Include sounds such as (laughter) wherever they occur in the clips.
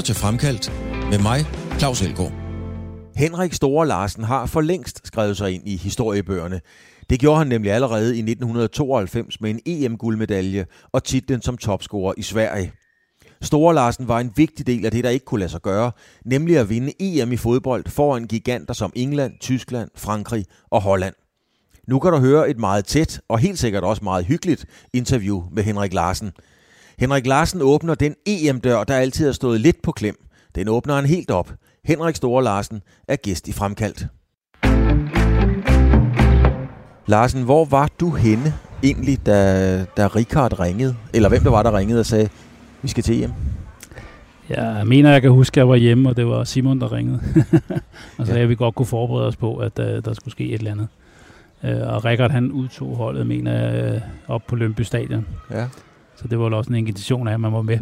lytter til Fremkaldt med mig, Claus Elgaard. Henrik Store Larsen har for længst skrevet sig ind i historiebøgerne. Det gjorde han nemlig allerede i 1992 med en EM-guldmedalje og titlen som topscorer i Sverige. Store Larsen var en vigtig del af det, der ikke kunne lade sig gøre, nemlig at vinde EM i fodbold foran giganter som England, Tyskland, Frankrig og Holland. Nu kan du høre et meget tæt og helt sikkert også meget hyggeligt interview med Henrik Larsen. Henrik Larsen åbner den EM-dør, der altid har stået lidt på klem. Den åbner han helt op. Henrik Store Larsen er gæst i Fremkaldt. Larsen, hvor var du henne egentlig, da, da Richard ringede? Eller hvem der var, der ringede og sagde, vi skal til EM? Jeg mener, jeg kan huske, at jeg var hjemme, og det var Simon, der ringede. (laughs) og så ja. vi godt kunne forberede os på, at uh, der skulle ske et eller andet. Uh, og Richard, han udtog holdet, mener jeg, uh, op på Lønby Stadion. Ja. Så det var vel også en invitation af, at man var med.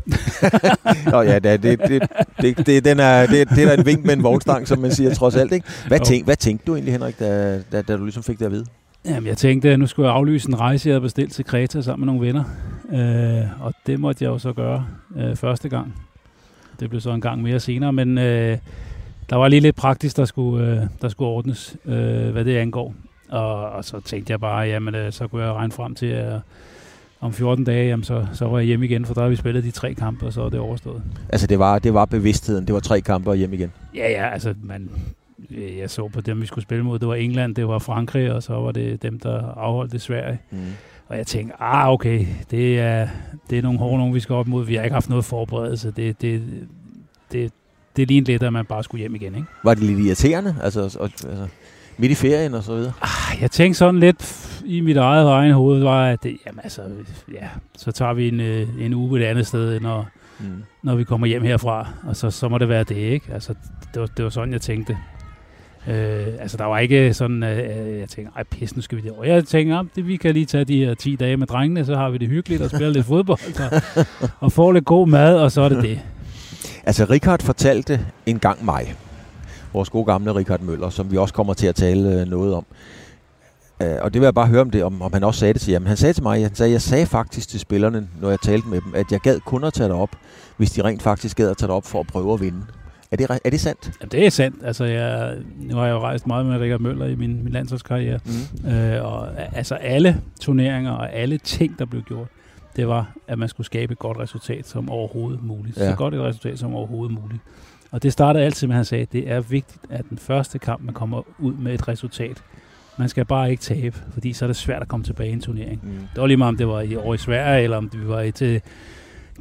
(laughs) Nå ja, det, det, det, det, det, den er, det, det er en vink med en vognstang, som man siger trods alt. Ikke? Hvad, tænk, hvad tænkte du egentlig, Henrik, da, da, da du ligesom fik det at vide? Jamen, jeg tænkte, at nu skulle jeg aflyse en rejse, jeg havde bestilt til Kreta sammen med nogle venner. Øh, og det måtte jeg jo så gøre øh, første gang. Det blev så en gang mere senere, men øh, der var lige lidt praktisk, der skulle, øh, der skulle ordnes, øh, hvad det angår. Og, og så tænkte jeg bare, jamen øh, så kunne jeg regne frem til, at om 14 dage, jamen, så, så var jeg hjemme igen, for der har vi spillet de tre kampe, og så er det overstået. Altså det var, det var bevidstheden, det var tre kampe og hjem igen? Ja, ja, altså man, jeg så på dem, vi skulle spille mod. Det var England, det var Frankrig, og så var det dem, der afholdt det Sverige. Mm. Og jeg tænkte, ah okay, det er, det er nogle hårde nogen, vi skal op mod. Vi har ikke haft noget forberedelse. Det, det, det, det lignede lidt, at man bare skulle hjem igen. Ikke? Var det lidt irriterende? Altså, altså midt i ferien og så videre? Ah, jeg tænkte sådan lidt i mit eget egen hoved, var, at det, jamen, altså, ja, så tager vi en, øh, en uge et andet sted, når, mm. når vi kommer hjem herfra. Og så, så må det være det, ikke? Altså, det var, det var sådan, jeg tænkte. Øh, altså, der var ikke sådan, øh, jeg tænkte, ej pis, nu skal vi det over. Jeg tænkte, ja, det, vi kan lige tage de her 10 dage med drengene, så har vi det hyggeligt og spiller lidt (laughs) fodbold og, og får lidt god mad, og så er det det. Altså, Richard fortalte en gang mig, vores gode gamle Richard Møller, som vi også kommer til at tale øh, noget om. Uh, og det vil jeg bare høre om det, om, om han også sagde det til jer. Men han sagde til mig, han sagde, jeg sagde faktisk til spillerne, når jeg talte med dem, at jeg gad kun at tage det op, hvis de rent faktisk gad at tage det op for at prøve at vinde. Er det, er det sandt? Ja, det er sandt. Altså, jeg, nu har jeg jo rejst meget med Richard Møller i min, min landsholdskarriere. Mm. Øh, og altså alle turneringer og alle ting, der blev gjort, det var, at man skulle skabe et godt resultat som overhovedet muligt. Ja. Så godt et resultat som overhovedet muligt. Og det startede altid med, at han sagde, at det er vigtigt, at den første kamp, man kommer ud med et resultat. Man skal bare ikke tabe, fordi så er det svært at komme tilbage i en turnering. Mm. Det var lige meget, om det var i år i Sverige, eller om det var i til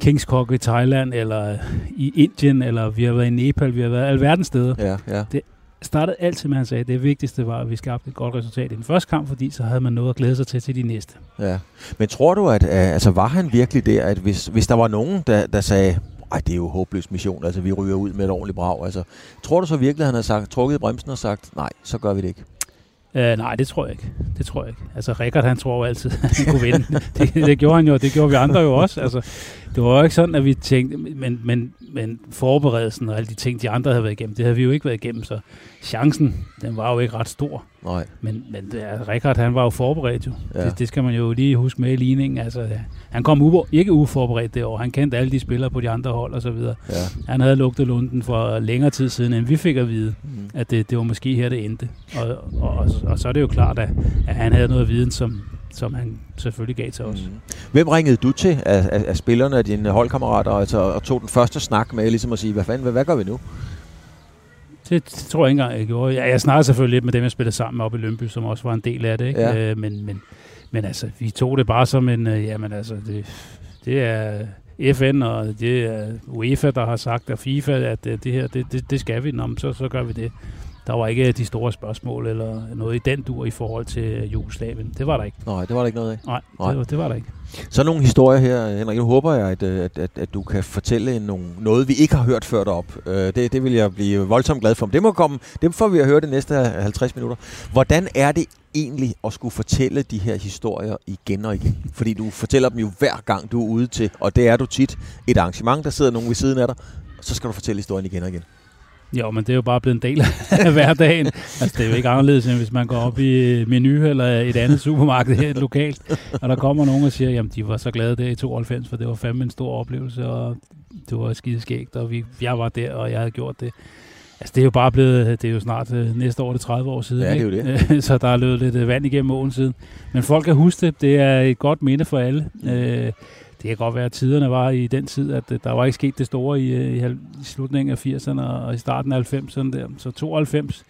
Kings Cock i Thailand, eller i Indien, eller vi har været i Nepal, vi har været alverdens steder. Ja, ja. Det startede altid med, at han sagde, at det vigtigste var, at vi skabte et godt resultat i den første kamp, fordi så havde man noget at glæde sig til til de næste. Ja. Men tror du, at altså, var han virkelig der, at hvis, hvis der var nogen, der, der sagde, ej, det er jo håbløs mission, altså vi ryger ud med et ordentligt brag. Altså, tror du så virkelig, at han har sagt, trukket bremsen og sagt, nej, så gør vi det ikke? Øh, nej, det tror jeg ikke. Det tror jeg ikke. Altså, Rikard, han tror jo altid, at han kunne vinde. (laughs) det, det, gjorde han jo, det gjorde vi andre jo også. Altså, det var jo ikke sådan, at vi tænkte, men, men, men forberedelsen og alle de ting, de andre havde været igennem, det havde vi jo ikke været igennem, så chancen, den var jo ikke ret stor. Nej. Men, men ja, Rikard, han var jo forberedt jo. Ja. Det, det, skal man jo lige huske med i ligningen. Altså, ja. Han kom u- ikke uforberedt det år. Han kendte alle de spillere på de andre hold og så videre. Ja. Han havde lugtet lunden for længere tid siden, end vi fik at vide, mm. at det, det var måske her, det endte. Og, og, og, og så er det jo klart, at, at han havde noget viden, som, som han selvfølgelig gav til os. Mm. Hvem ringede du til af, af, af spillerne af dine holdkammerater altså, og tog den første snak med ligesom at sige, hvad fanden, hvad, hvad gør vi nu? Det, det tror jeg ikke engang, jeg gjorde. Jeg, jeg snakkede selvfølgelig lidt med dem, jeg spillede sammen op i Lønby, som også var en del af det. Ikke? Ja. Øh, men, men, men altså, vi tog det bare som en, øh, jamen altså, det, det er FN og det er UEFA, der har sagt, og FIFA, at det, det her, det, det, det skal vi, Nå, så, så gør vi det. Der var ikke de store spørgsmål eller noget i den dur i forhold til Jugoslavien. Det var der ikke. Nej, det var der ikke noget af. Nej, Nej. Det, var, det var der ikke. Så nogle historier her, Henrik. Nu håber jeg, at, at, at, at du kan fortælle nogle, noget, vi ikke har hørt før op. Uh, det, det vil jeg blive voldsomt glad for. Det må komme. Dem får vi at høre det næste 50 minutter. Hvordan er det egentlig at skulle fortælle de her historier igen og igen? Fordi du fortæller dem jo hver gang, du er ude til, og det er du tit, et arrangement, der sidder nogen ved siden af dig, så skal du fortælle historien igen og igen. Jo, men det er jo bare blevet en del (laughs) af hverdagen. Altså, det er jo ikke anderledes, end hvis man går op i Menu eller et andet supermarked her lokalt, og der kommer nogen og siger, jamen, de var så glade der i 92, for det var fandme en stor oplevelse, og det var skideskægt, og vi, jeg var der, og jeg havde gjort det. Altså, det er jo bare blevet, det er jo snart øh, næste år, det er 30 år siden. Ja, det er jo det. (laughs) så der er løbet lidt øh, vand igennem åen siden. Men folk kan huske det. Det er et godt minde for alle. Øh, det kan godt være, at tiderne var i den tid, at øh, der var ikke sket det store i, øh, i, i slutningen af 80'erne og i starten af 90'erne der. Så 92,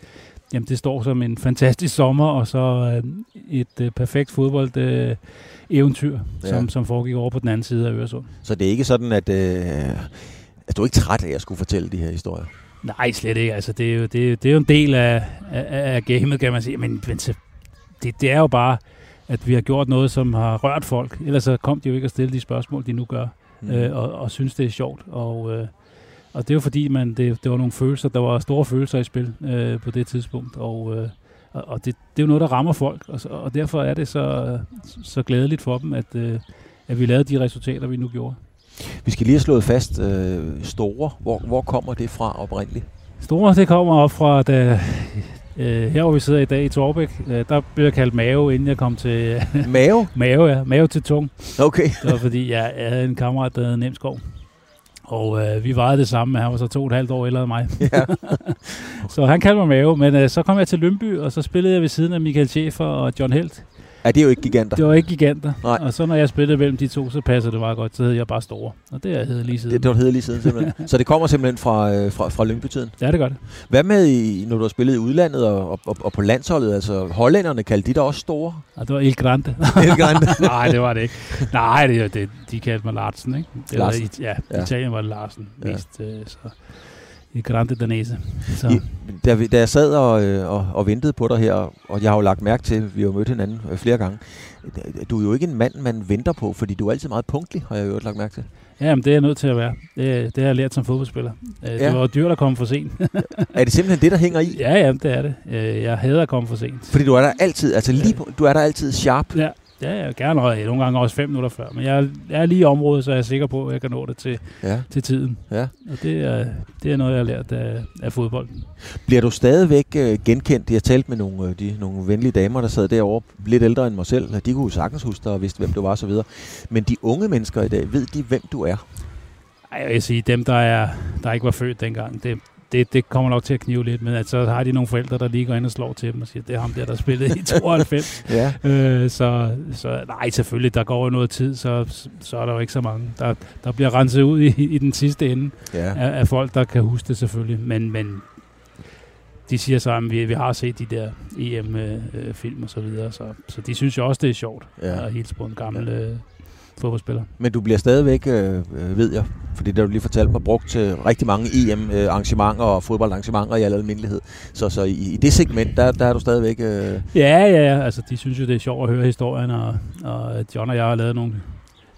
jamen det står som en fantastisk sommer, og så øh, et øh, perfekt fodbold øh, eventyr, ja. som, som foregik over på den anden side af Øresund. Så det er ikke sådan, at, øh, at du er ikke træt af at skulle fortælle de her historier? Nej, slet ikke. Altså, det, er jo, det, er, det er jo en del af, af, af gamet, kan man sige. Men, men det, det er jo bare, at vi har gjort noget, som har rørt folk. Ellers så kom de jo ikke at stille de spørgsmål, de nu gør, mm. øh, og, og synes, det er sjovt. Og, øh, og det er jo fordi, man, det, det var nogle følelser, der var store følelser i spil øh, på det tidspunkt. Og, øh, og det, det er jo noget, der rammer folk, og, og derfor er det så, så glædeligt for dem, at, øh, at vi lavede de resultater, vi nu gjorde. Vi skal lige have slået fast øh, store. Hvor, hvor kommer det fra oprindeligt? Store, det kommer op fra, da, øh, her hvor vi sidder i dag i Torbæk, øh, der blev jeg kaldt Mave, inden jeg kom til... (laughs) Mave? Mave, ja. Mave til tung. Okay. det var fordi, jeg, jeg havde en kammerat, der hed Nemskov. Og øh, vi vejede det samme, han var så to og et halvt år ældre end mig. Ja. (laughs) så han kaldte mig Mave, men øh, så kom jeg til Lønby, og så spillede jeg ved siden af Michael Schäfer og John Helt. Ja, det er jo ikke giganter. Det var ikke giganter. Nej. Og så når jeg spillede mellem de to, så passer det meget godt. Så hed jeg bare store. Og det er hedder lige siden. Det, det var hedder lige siden simpelthen. (laughs) så det kommer simpelthen fra, øh, fra, fra Lyngby-tiden? Ja, det gør det. Hvad med, i, når du har spillet i udlandet og, og, og, og på landsholdet? Altså, hollænderne kaldte de der også store? Ja, det var El Grande. (laughs) El Grande? (laughs) Nej, det var det ikke. Nej, det, det, de kaldte mig Larsen, ikke? Det Larsen. Var, ja, ja, Italien var det Larsen ja. mest. Øh, så Grande Danese. Så. I, da, vi, da jeg sad og, øh, og, og ventede på dig her, og jeg har jo lagt mærke til, at vi har mødt hinanden øh, flere gange, du er jo ikke en mand, man venter på, fordi du er altid meget punktlig, har jeg jo lagt mærke til. Ja, men det er jeg nødt til at være. Det, det har jeg lært som fodboldspiller. Øh, ja. Det var dyrt at komme for sent. er det simpelthen det, der hænger i? (laughs) Ja, ja, det er det. Jeg hader at komme for sent. Fordi du er der altid, altså lige på, du er der altid sharp. Ja, Ja, jeg gerne og nogle gange også fem minutter før. Men jeg, jeg er lige i området, så jeg er sikker på, at jeg kan nå det til, ja. til tiden. Ja. Og det er, det er noget, jeg har lært af, af fodbolden. Bliver du stadigvæk uh, genkendt? Jeg har talt med nogle, uh, de, nogle venlige damer, der sad derovre, lidt ældre end mig selv. De kunne sagtens huske dig og vidste, hvem du var osv. Men de unge mennesker i dag, ved de, hvem du er? Ej, jeg vil sige, dem, der, er, der ikke var født dengang, det, det, det kommer nok til at knive lidt, men at så har de nogle forældre, der lige går ind og slår til dem og siger, det er ham der, der spillede i 92. (laughs) ja. øh, så, så nej, selvfølgelig, der går jo noget tid, så, så er der jo ikke så mange. Der, der bliver renset ud i, i den sidste ende ja. af, af folk, der kan huske det selvfølgelig, men, men de siger så, at vi, vi har set de der EM-film øh, og så videre, så, så de synes jo også, det er sjovt ja. at hilse på en gammel... Ja. Øh, fodboldspiller. Men du bliver stadigvæk, øh, øh, ved jeg, fordi det du lige fortalt mig, brugt til rigtig mange EM-arrangementer og fodboldarrangementer i al almindelighed. Så, så i, i det segment, der, der er du stadigvæk... Øh... Ja, ja, altså de synes jo, det er sjovt at høre historien, og, og John og jeg har lavet nogle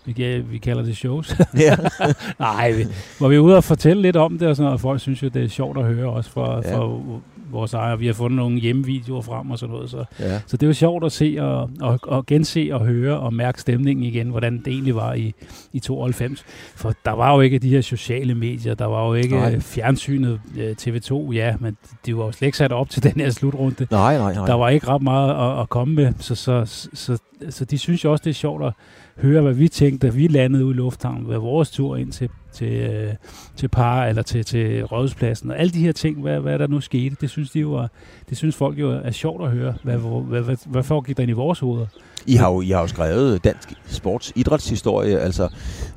vi, vi kalder det shows. Ja. (laughs) Nej, vi, hvor vi er ude og fortælle lidt om det, og, sådan, og folk synes jo, det er sjovt at høre også for, ja. for vores ejer. Vi har fundet nogle hjemmevideoer frem og sådan noget. Så, ja. så det er jo sjovt at se og, og, og gense og høre og mærke stemningen igen, hvordan det egentlig var i, i 92. For der var jo ikke de her sociale medier, der var jo ikke nej. fjernsynet øh, TV2, ja, men de var jo slet ikke sat op til (laughs) den her slutrunde. Nej, nej, nej. Der var ikke ret meget at, at komme med, så, så, så, så, så de synes jo også, det er sjovt at høre, hvad vi tænkte, da vi landede ude i lufthavnen, hvad vores tur ind til, til, øh, til par eller til, til rådhuspladsen, og alle de her ting, hvad, hvad der nu skete, det synes, de jo det synes folk jo er sjovt at høre. Hvad, hvad, hvad, hvad foregik der ind i vores hoveder? I har jo, I har jo skrevet dansk sports idrætshistorie. Altså,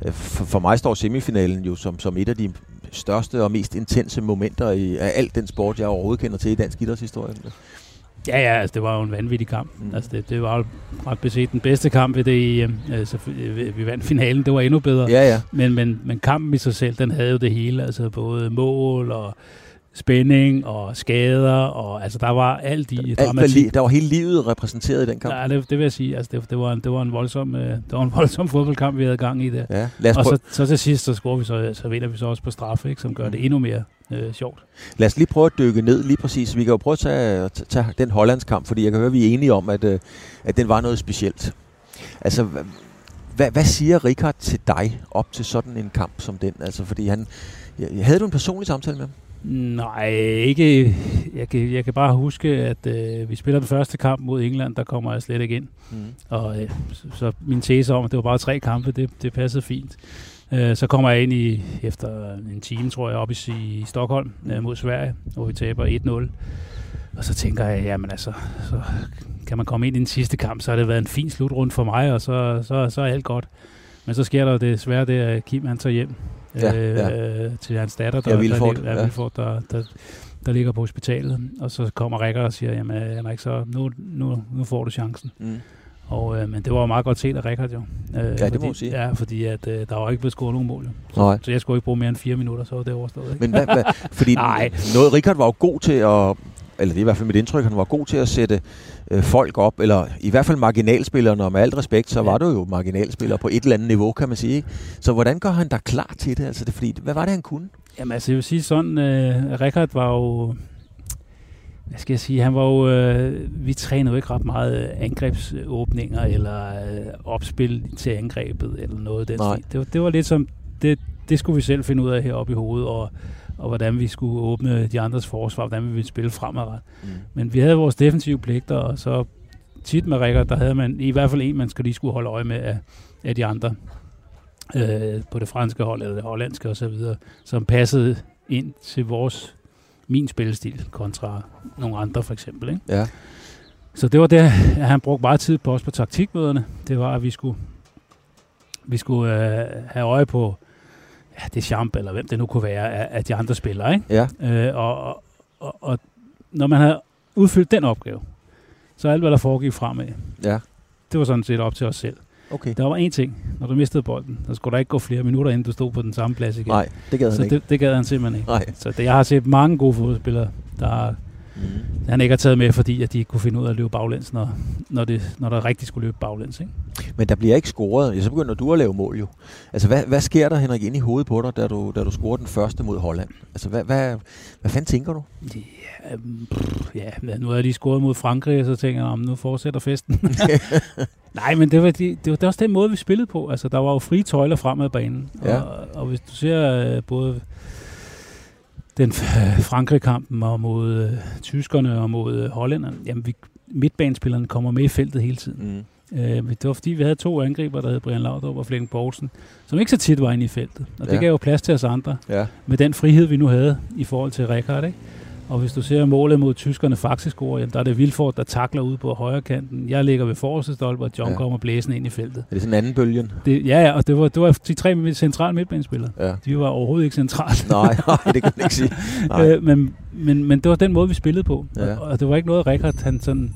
øh, for, for mig står semifinalen jo som, som et af de største og mest intense momenter i, af alt den sport, jeg overhovedet kender til i dansk idrætshistorie. Ja, ja, altså, det var jo en vanvittig kamp. Mm. Altså, det, det var jo ret beset den bedste kamp ved det EM. Altså, vi vandt finalen, det var endnu bedre. Ja, ja. Men, men, men kampen i sig selv, den havde jo det hele. Altså både mål og spænding og skader, og altså der var alt i alt dramatik. Der var hele livet repræsenteret i den kamp. Ja, det, det vil jeg sige. Altså det, det, var en, det var en voldsom, øh, det var en (laughs) voldsom fodboldkamp, vi havde gang i der. Ja, og så, så, til sidst, så scorer vi så, så vinder vi så også på straffe, ikke, som gør mm. det endnu mere øh, sjovt. Lad os lige prøve at dykke ned lige præcis. Vi kan jo prøve at tage, tage den hollandskamp, fordi jeg kan høre, at vi er enige om, at, øh, at den var noget specielt. Altså, hvad, hvad siger Richard til dig op til sådan en kamp som den? Altså, fordi han, havde du en personlig samtale med ham? Nej, ikke. Jeg kan, jeg kan bare huske, at øh, vi spiller den første kamp mod England, der kommer jeg slet ikke ind. Mm. Og øh, så, så min tese om, at det var bare tre kampe, det, det passede fint. Øh, så kommer jeg ind i, efter en time, tror jeg, op i, i Stockholm øh, mod Sverige, hvor vi taber 1-0. Og så tænker jeg, jamen altså, så kan man komme ind i den sidste kamp, så har det været en fin slutrunde for mig, og så, så, så er alt godt. Men så sker der jo desværre det, at Kim han tager hjem Ja, ja. øh, til hans datter, der, Ja, Vilfort, der, der, ja. ja. Vilfort, der, der, der ligger på hospitalet. Og så kommer Rikker og siger, jamen Henrik, så nu, nu, nu får du chancen. Mm. Og, øh, men det var jo meget godt set af Rikard jo. Øh, det fordi, må man sige. Ja, fordi at, øh, der var ikke blevet scoret nogen mål. Jo. Nej. Så jeg skulle ikke bruge mere end fire minutter, så var det overstået. Ikke? Men hvad, hvad, fordi (laughs) Nej. noget, Richard var jo god til at, eller det er i hvert fald mit indtryk, han var god til at sætte øh, folk op, eller i hvert fald marginalspillerne, og med alt respekt, så Ja. var du jo marginalspiller på et eller andet niveau, kan man sige. Ikke? Så hvordan gør han dig klar til det? Altså det fordi, hvad var det, han kunne? Jamen altså, jeg vil sige sådan, øh, Rikard var jo, hvad skal jeg sige, han var jo, øh, vi trænede jo ikke ret meget angrebsåbninger, eller øh, opspil til angrebet, eller noget den Nej. Det, var- det var lidt som, det, det skulle vi selv finde ud af heroppe i hovedet, og, og hvordan vi skulle åbne de andres forsvar, hvordan vi ville spille fremadrettet. Mm. Men vi havde vores defensive pligter, og så tit med Rikker, der havde man i hvert fald en, man skulle lige skulle holde øje med af, af de andre øh, på det franske hold, eller det hollandske osv., som passede ind til vores, min spillestil kontra nogle andre for eksempel. Ikke? Ja. Så det var det, at han brugte meget tid på os på taktikmøderne. Det var, at vi skulle, vi skulle øh, have øje på ja, det champ, eller hvem det nu kunne være, af, af de andre spillere. Ikke? Ja. Øh, og, og, og når man havde udfyldt den opgave, så alt, hvad der foregik fremad, Ja. det var sådan set op til os selv. Okay. Der var én ting, når du mistede bolden, så skulle der ikke gå flere minutter, inden du stod på den samme plads igen. Nej, det gad han så ikke. det, det gad han simpelthen ikke. Nej. Så det, jeg har set mange gode fodboldspillere, der Mm. han ikke har taget med, fordi at de ikke kunne finde ud af at løbe baglæns, når, når, det, når der rigtig skulle løbe baglæns. Ikke? Men der bliver ikke scoret. Ja, så begynder du at lave mål jo. Altså, hvad, hvad sker der, Henrik, ind i hovedet på dig, da du, da du scorer den første mod Holland? Altså, hvad, hvad, hvad fanden tænker du? Ja, øhm, pff, ja, nu har jeg lige scoret mod Frankrig, og så tænker jeg, nu fortsætter festen. (laughs) Nej, men det var, de, det var det var også den måde, vi spillede på. Altså, der var jo frie tøjler fremad banen. Ja. Og, og hvis du ser øh, både den (laughs) Frankrig-kampen og mod øh, tyskerne og mod øh, hollænderne, jamen vi, midtbanespillerne kommer med i feltet hele tiden. Mm. Øh, det var fordi, vi havde to angriber, der hed Brian Laudrup og Flemming Poulsen, som ikke så tit var inde i feltet. Og det Ja. gav jo plads til os andre, Ja. med den frihed, vi nu havde i forhold til Rikard. Ikke? Og hvis du ser målet mod tyskerne faktisk over, jamen, der er det Vilfort, der takler ud på højre kanten. Jeg ligger ved forreste stolpe, og John Ja. kommer blæsende ind i feltet. Er det sådan en anden bølgen? Det, ja, ja, og det var, det var de tre centrale midtbanespillere. Ja. De var overhovedet ikke centrale. (laughs) Nej, nej, det kan man ikke sige. (laughs) Nej. Øh, men, men, men det var den måde, vi spillede på. Ja. Og, og det var ikke noget, Rikard han sådan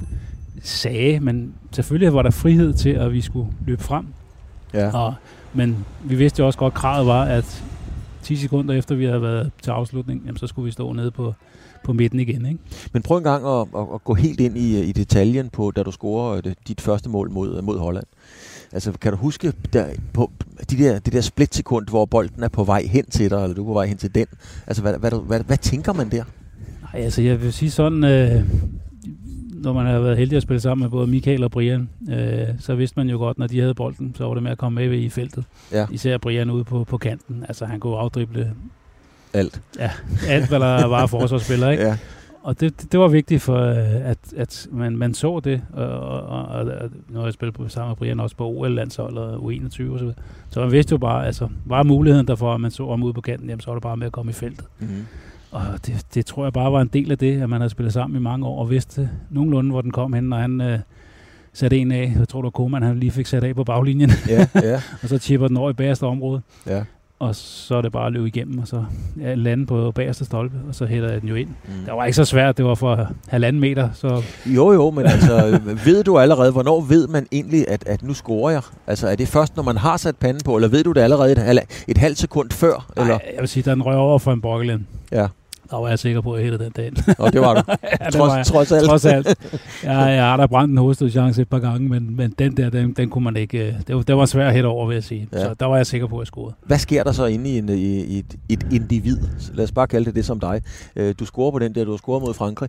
sagde, men selvfølgelig var der frihed til, at vi skulle løbe frem. Ja. Og, men vi vidste jo også godt, at kravet var, at 10 sekunder efter vi havde været til afslutning, jamen, så skulle vi stå nede på, på midten igen. Ikke? Men prøv en gang at, at, at gå helt ind i, i detaljen på, da du scorer det, dit første mål mod, mod Holland. Altså, kan du huske der, på de der, det der splitsekund, hvor bolden er på vej hen til dig, eller du er på vej hen til den? Altså, hvad, hvad, hvad, hvad tænker man der? Nej, altså jeg vil sige sådan, øh, når man har været heldig at spille sammen med både Michael og Brian, øh, så vidste man jo godt, når de havde bolden, så var det med at komme med i feltet. Ja. Især Brian ude på, på kanten. Altså han kunne afdrible Alt. alt, hvad der var forsvarsspillere. Ikke? Ja. Og det, det, det var vigtigt for, øh, at, at man, man så det, og, og, og, og har jeg spillet på, sammen med Brian også på OL-landshold og U21 og så. Så man vidste jo bare, altså, var muligheden derfor, at man så ham ude på kanten, jamen, så var det bare med at komme i feltet. Mm-hmm. Og det, det tror jeg bare var en del af det, at man havde spillet sammen i mange år, og vidste nogenlunde, hvor den kom hen, når han øh, satte en af, jeg tror det var Koeman, han lige fik sat af på baglinjen, Ja, ja, (laughs) og så chipper den over i bagerste område, ja. Og så er det bare at løbe igennem, og så ja, lande på bagerste stolpe, og så hætter jeg den jo ind. Mm. Det var ikke så svært, det var for halvanden meter, så Jo, jo, men altså, ved du allerede, hvornår ved man egentlig, at, at nu scorer jeg? Altså, er det først, når man har sat panden på, eller ved du det allerede et, et halvt sekund før? Eller? Ej, jeg vil sige, da den røg over for en brokkelen, Ja, der var jeg sikker på, at jeg hættede den dag. og det var du. (laughs) ja, det var jeg. trods, trods alt. Trods alt. Jeg, jeg har da brændt en hovedstødchance et par gange, men, men den der, den, den kunne man ikke... øh, Det var, det var svært at hætte over, vil jeg sige. Ja. Så der var jeg sikker på, at jeg scorede. Hvad sker der så inde i, en, i, et, et individ? Lad os bare kalde det det som dig. Øh, Du scorer på den der, du har scoret mod Frankrig.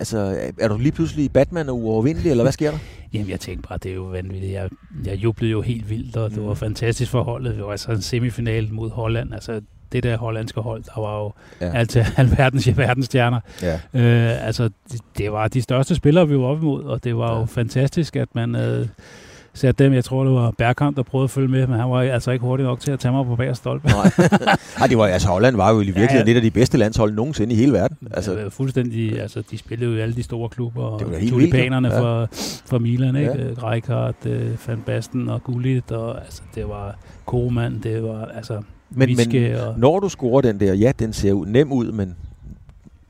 Altså, er du lige pludselig Batman og uovervindelig, eller hvad sker der? (laughs) Jamen, jeg tænkte bare, det er jo vanvittigt. Jeg, jeg jublede jo helt vildt, og det Mm. var fantastisk for holdet. Det var altså en semifinal mod Holland. Altså, det der hollandske hold, der var jo Ja. ja. alt til (laughs) alverdens verdensstjerner. Ja. Øh, altså, det, det var de største spillere, vi var op imod, og det var Ja. jo fantastisk, at man havde Så dem, jeg tror, det var Bergkamp, der prøvede at følge med, men han var altså ikke hurtig nok til at tage mig på bag stolpe. Nej. (laughs) Ej, det var, altså Holland var jo i virkeligheden ja, ja. et af de bedste landshold nogensinde i hele verden. Altså, var fuldstændig, altså de spillede jo i alle de store klubber, og Det var da helt tulipanerne vildt, for, for Milan, ikke? Ja. Ja. Rijkaard, øh, Van Basten og Gullit, og altså det var Koeman, det var altså men, men og... når du scorer den der, ja, den ser ud, nem ud, men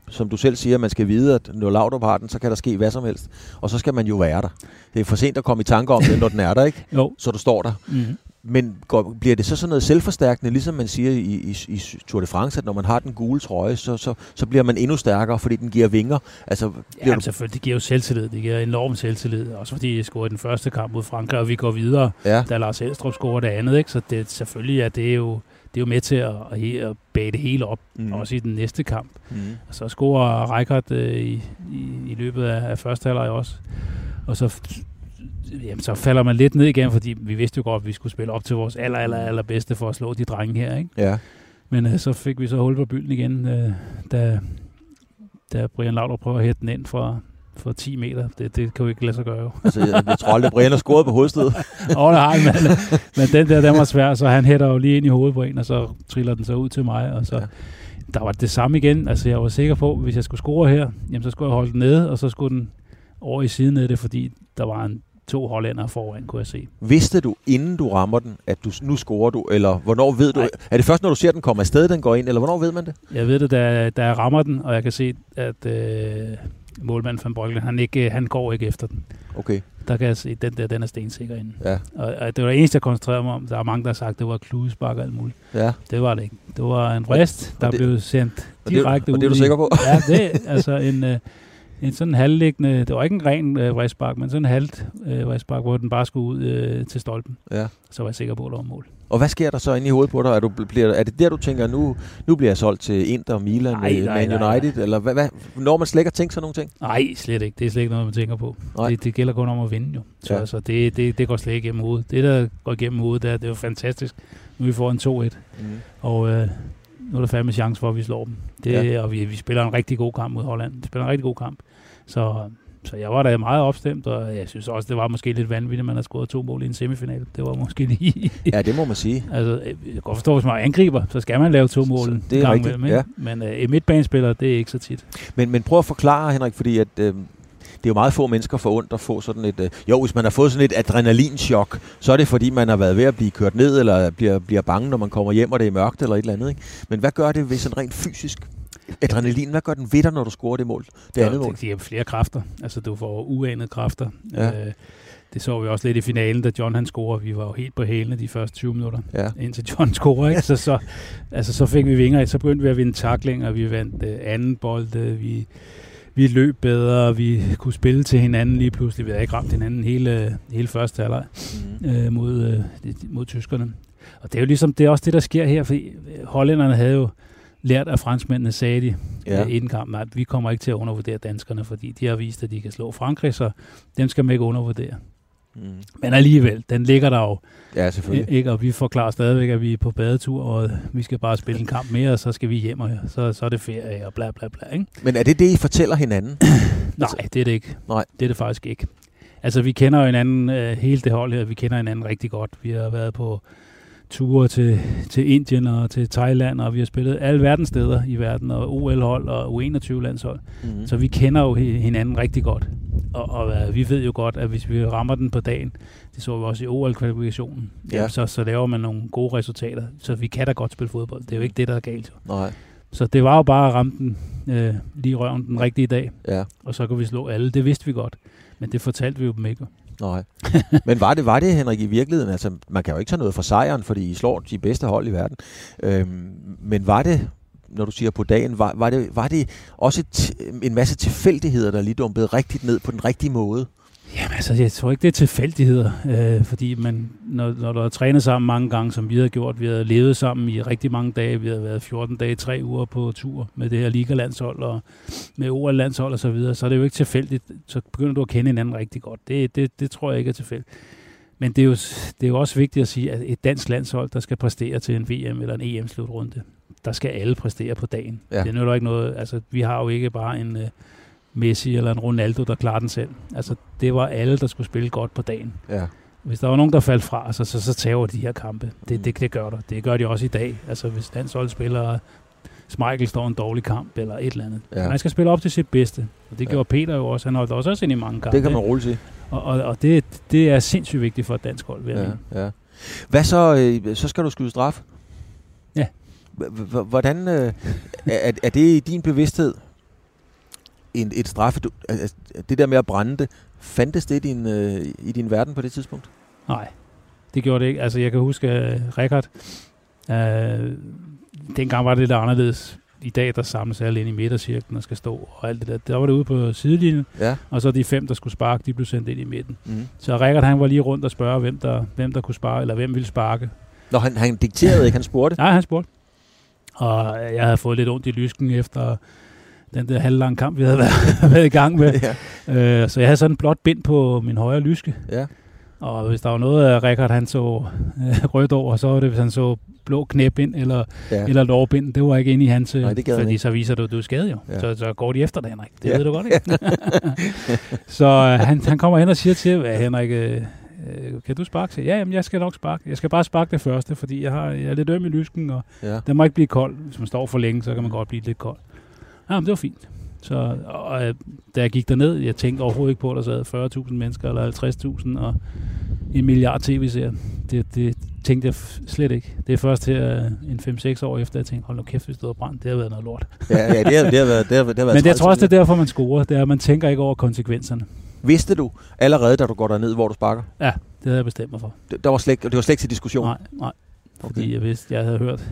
som du selv siger, man skal vide, at når Laudrup har den, så kan der ske hvad som helst. Og så skal man jo være der. Det er for sent at komme i tanke om det, når den er der, ikke? (laughs) Jo. Så du står der. Mm. Men går, bliver det så sådan noget selvforstærkende, ligesom man siger i, i, i Tour de France, at når man har den gule trøje, så, så, så bliver man endnu stærkere, fordi den giver vinger? Altså, Ja, du, selvfølgelig, det giver jo selvtillid. Det giver enorm selvtillid. Også fordi jeg scorede den første kamp mod Frankrig, og vi går videre, ja, da Lars Elstrup scorer det andet. Ikke? Så det, selvfølgelig er det jo, det er jo med til at, at, at bage det hele op, Mm. også i den næste kamp. mm. Og så scorer Rijkaard øh, i, i, i løbet af, af første halvleg også. Og så, jamen, så falder man lidt ned igen, fordi vi vidste jo godt, at vi skulle spille op til vores aller, aller, aller bedste for at slå de drenge her. Ikke? ja. Men øh, så fik vi så hul på bylden igen, øh, da, da Brian Laudrup prøver at hætte den ind fra, for 10 meter. Det, det kan jo ikke lade sig gøre jo. Altså, jeg, jeg tror aldrig, Brian har scoret på hovedstedet. (laughs) Åh, nej, men, men den der, den var svær, så han hætter jo lige ind i hovedet på en, og så triller den så ud til mig, og så... Ja. Der var det samme igen. Altså, jeg var sikker på, at hvis jeg skulle score her, jamen, så skulle jeg holde den nede, og så skulle den over i siden af det, fordi der var en, to hollændere foran, kunne jeg se. Vidste du, inden du rammer den, at du, nu scorer du, eller hvornår ved du? Nej. Er det først, når du ser den komme afsted, den går ind, eller hvornår ved man det? Jeg ved det, da, da jeg rammer den, og jeg kan se, at øh, målmanden van Bryggen, han, ikke, han går ikke efter den. Okay, Der kan jeg se, den der, den er stensikker inde. ja. Og, og det var det eneste, jeg koncentrerede mig om. Der er mange, der har sagt, at det var kludespark og alt muligt. ja. Det var det ikke. Det var en og der det- blev sendt Og det, direkte og ud det er du sikker på? Ja, det er altså en, øh, (laughs) en sådan halvliggende, det var ikke en ren øh, vristbak, men sådan en halvt øh, vristbak, hvor den bare skulle ud øh, til stolpen. Ja. Så var jeg sikker på, at det var mål. Og hvad sker der så inde i hovedet på dig? Er, du, bliver, er det der, du tænker, nu, nu bliver jeg solgt til Inter, Milan, Nej, nej, nej, Man nej, United? Eller hvad, hvad, når man slet ikke tænkt sådan nogle ting? Nej, slet ikke. Det er slet ikke noget, man tænker på. Nej. Det, det gælder kun om at vinde jo. Så ja. altså, det, det, det går slet ikke igennem hovedet. Det, der går igennem hovedet, det er, det er jo fantastisk. Nu vi får en 2-1, Mm. og øh, nu er der fandme chance for, at vi slår dem. Det, Ja. Og vi, vi spiller en rigtig god kamp mod Holland. Vi spiller en rigtig god kamp. Så, så jeg var da meget opstemt, og jeg synes også, det var måske lidt vanvittigt, at man har scoret to mål i en semifinal. Det var måske lige... Ja, det må man sige. (laughs) Altså, jeg kan godt forstå, hvis man angriber, så skal man lave to mål Så det er gang rigtigt, ikke? ja. Men øh, en midtbanespiller, det er ikke så tit. Men, men prøv at forklare, Henrik, fordi at, øh, det er jo meget få mennesker for ondt at få sådan et... Øh, jo, hvis man har fået sådan et adrenalinchok, så er det fordi, man har været ved at blive kørt ned, eller bliver, bliver bange, når man kommer hjem, og det er mørkt, eller et eller andet. Ikke? Men hvad gør det ved sådan rent fysisk? Adrenalin, hvad gør den ved dig, når du scorer det mål? Det andet mål? Det giver flere kræfter. Altså, du får uanede kræfter. Ja. Øh, det så vi også lidt i finalen, da John han scorer. Vi var jo helt på hælene de første 20 minutter, Ja. indtil John scorer. Ikke? Så, så, altså, så fik vi vinger. Så begyndte vi at vinde taklinger. Vi vandt øh, anden bold. Øh, vi, vi løb bedre. Vi kunne spille til hinanden lige pludselig. Vi havde ikke ramt hinanden hele, hele første halvleg Mm. øh, mod, øh, mod tyskerne. Og det er jo ligesom, det er også det, der sker her, fordi øh, hollænderne havde jo lært af franskmændene, sagde de Ja. ja. inden kampen, at vi kommer ikke til at undervurdere danskerne, fordi de har vist, at de kan slå Frankrig, så dem skal man ikke undervurdere. Mm. Men alligevel, den ligger der jo, Ja, selvfølgelig. ikke? og vi forklarer stadigvæk, at vi er på badetur, og vi skal bare spille en kamp mere, og så skal vi hjem, og så, så er det ferie, og bla bla bla. Ikke? Men er det det, I fortæller hinanden? (clears throat) Nej, det er det ikke. Nej. Det er det faktisk ikke. Altså, vi kender jo hinanden, øh, hele det hold her, vi kender hinanden rigtig godt. Vi har været på ture til, til Indien og til Thailand, og vi har spillet alle verdens steder i verden, og OL-hold og U21-landshold. Mm. Så vi kender jo hi- hinanden rigtig godt. Og, og øh, vi ved jo godt, at hvis vi rammer den på dagen, det så vi også i OL-kvalifikationen, Ja. så, så laver man nogle gode resultater. Så vi kan da godt spille fodbold. Det er jo ikke det, der er galt. Jo. Nej, Så det var jo bare at ramme den øh, lige røven den rigtige dag, ja. og så kunne vi slå alle. Det vidste vi godt. Men det fortalte vi jo dem ikke. Nej. (laughs) Men var det, var det, Henrik, i virkeligheden? Altså, man kan jo ikke tage noget fra sejren, fordi I slår de bedste hold i verden. Øhm, men var det, når du siger på dagen, var, var, det, var det også en masse tilfældigheder, der lige dumpede rigtigt ned på den rigtige måde? Jamen altså, jeg tror ikke, det er tilfældigheder, øh, fordi man, når, når du har trænet sammen mange gange, som vi har gjort, vi har levet sammen i rigtig mange dage, vi har været 14 dage, 3 uger på tur med det her Liga-landshold og med OL-landshold og så videre, så er det jo ikke tilfældigt, så begynder du at kende hinanden rigtig godt. Det, det, det tror jeg ikke er tilfældigt. Men det er, jo, det er jo også vigtigt at sige, at et dansk landshold, der skal præstere til en VM eller en EM-slutrunde, der skal alle præstere på dagen. Ja. Det nytter ikke noget, altså vi har jo ikke bare en... Øh, Messi eller en Ronaldo, der klarer den selv. Altså, det var alle, der skulle spille godt på dagen. Ja. hvis der var nogen, der faldt fra, så, så, så tager de her kampe. Det, det, det gør der. Det gør de også i dag. Altså hvis landsholdet spiller, Michael står en dårlig kamp, eller et eller andet. Ja. Man skal spille op til sit bedste. Og det ja. gjorde Peter jo også. Han holdt også, også ind i mange kampe. Det kan man roligt sige. Og, og, og det, det er sindssygt vigtigt for et dansk hold. Ved ja, ja. Hvad så? Øh, så skal du skyde straf? Ja. Hvordan øh, er, er det i din bevidsthed en, et straffe? Du, det der med at brænde det, fandtes det i din, øh, i din verden på det tidspunkt? Nej, det gjorde det ikke. Altså jeg kan huske, uh, Rikard, uh, dengang var det lidt anderledes. I dag, der samles alle ind i midtercirklen og skal stå og alt det der. Der var det ude på sidelinjen, ja. og så de fem, der skulle sparke, de blev sendt ind i midten. Mm. Så Rikard, han var lige rundt og spørge, hvem der, hvem der kunne sparke, eller hvem ville sparke. Nå, han, han dikterede ikke, han spurgte? Nej, han spurgte. Og jeg havde fået lidt ondt i lysken efter den der halvlange kamp, vi havde været, (laughs) været i gang med. (laughs) Ja. Øh, så jeg havde sådan en blot bind på min højre lyske. Ja. Og hvis der var noget af Rikard, han så øh, rødt over, så var det, hvis han så blå knæbind eller, ja. eller lårbind. Det var ikke inde i hans... Nej, det fordi så viser du, at du er skadet jo. Ja. Så, så går de efter dig, Henrik. Det ja. ved du godt, (laughs) ikke? så øh, han, han kommer hen og siger til, at Henrik, øh, kan du sparke? Ja, jamen, jeg skal nok sparke. Jeg skal bare sparke det første, fordi jeg, har, jeg er lidt øm i lysken, og ja. den må ikke blive kold. Hvis man står for længe, så kan man godt blive lidt kold. Ja, men det var fint. Så og, øh, da jeg gik derned, jeg tænkte overhovedet ikke på, at der sad 40.000 mennesker eller 50.000 og en milliard tv-serier. Det, det tænkte jeg slet ikke. Det er først her en 5-6 år efter, jeg tænkte, hold nu kæft, hvis det var brændt. Det har været noget lort. ja, ja det, har, det, har været, det, har, det har været Men jeg tror også, det er derfor, man scorer. Det er, at man tænker ikke over konsekvenserne. Vidste du allerede, da du går derned, hvor du sparker? Ja, det havde jeg bestemt mig for. Det, der var slet, det var slet ikke til diskussion? Nej, nej. Okay. Fordi jeg vidste, jeg havde hørt,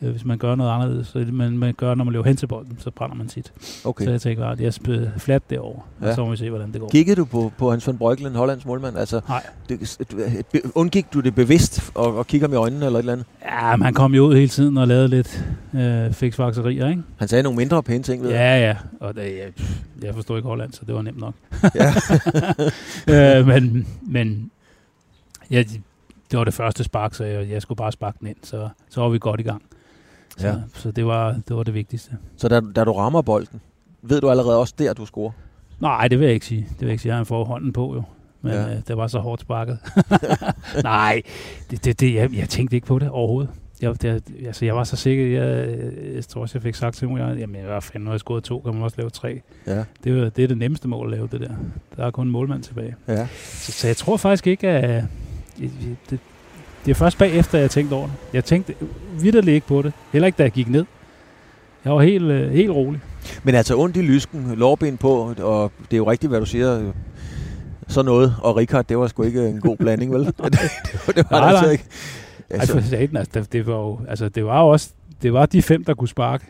at hvis man gør noget anderledes, så man, man gør, når man løber hen til bolden, så brænder man sit. Okay. Så jeg tænkte bare, at jeg spiller fladt derovre, ja. og så må vi se, hvordan det går. Kiggede du på, på Hans van Breukelen, Hollands målmand? Altså, Nej. Det, undgik du det bevidst og, og kigger med øjnene eller et eller andet? Ja, man kom jo ud hele tiden og lavede lidt øh, fiksfakserier, ikke? Han sagde nogle mindre pæne ting, ved Ja, ja. Og det, jeg, jeg forstod ikke Holland, så det var nemt nok. Ja. (laughs) øh, men, men ja, det var det første spark, så jeg, jeg skulle bare sparke den ind, så, så var vi godt i gang. Så, ja. så det, var, det var det vigtigste. Så da, da du rammer bolden, ved du allerede også der, du scorer? Nej, det vil jeg ikke sige. Det vil jeg ikke sige. Jeg har fået hånden på jo. Men ja. øh, det var så hårdt sparket. (laughs) Nej, det, det, det, jeg, jeg tænkte ikke på det overhovedet. Jeg, det, altså, jeg var så sikker, jeg, jeg tror også, jeg fik sagt til mig, at jamen, hvad fanden, når jeg scoret to, kan man også lave tre. Ja. Det, er, det er det nemmeste mål at lave, det der. Der er kun en målmand tilbage. Ja. Så, så jeg tror faktisk ikke, at, det, det er først bagefter, jeg tænkte over det. Jeg tænkte vidderligt ikke på det. Heller ikke, da jeg gik ned. Jeg var helt, øh, helt rolig. Men altså ondt i lysken, lårben på, og det er jo rigtigt, hvad du siger. Så noget, og Richard, det var sgu ikke en god blanding, vel? det, (laughs) det, (laughs) det var nej, det altså ikke. Altså, altså, altså, det, det, var jo, altså, det var jo også, det var de fem, der kunne sparke.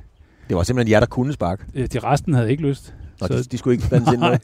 Det var simpelthen jer, der kunne sparke? De resten havde ikke lyst. Og så, de, de skulle ikke blandes ind med?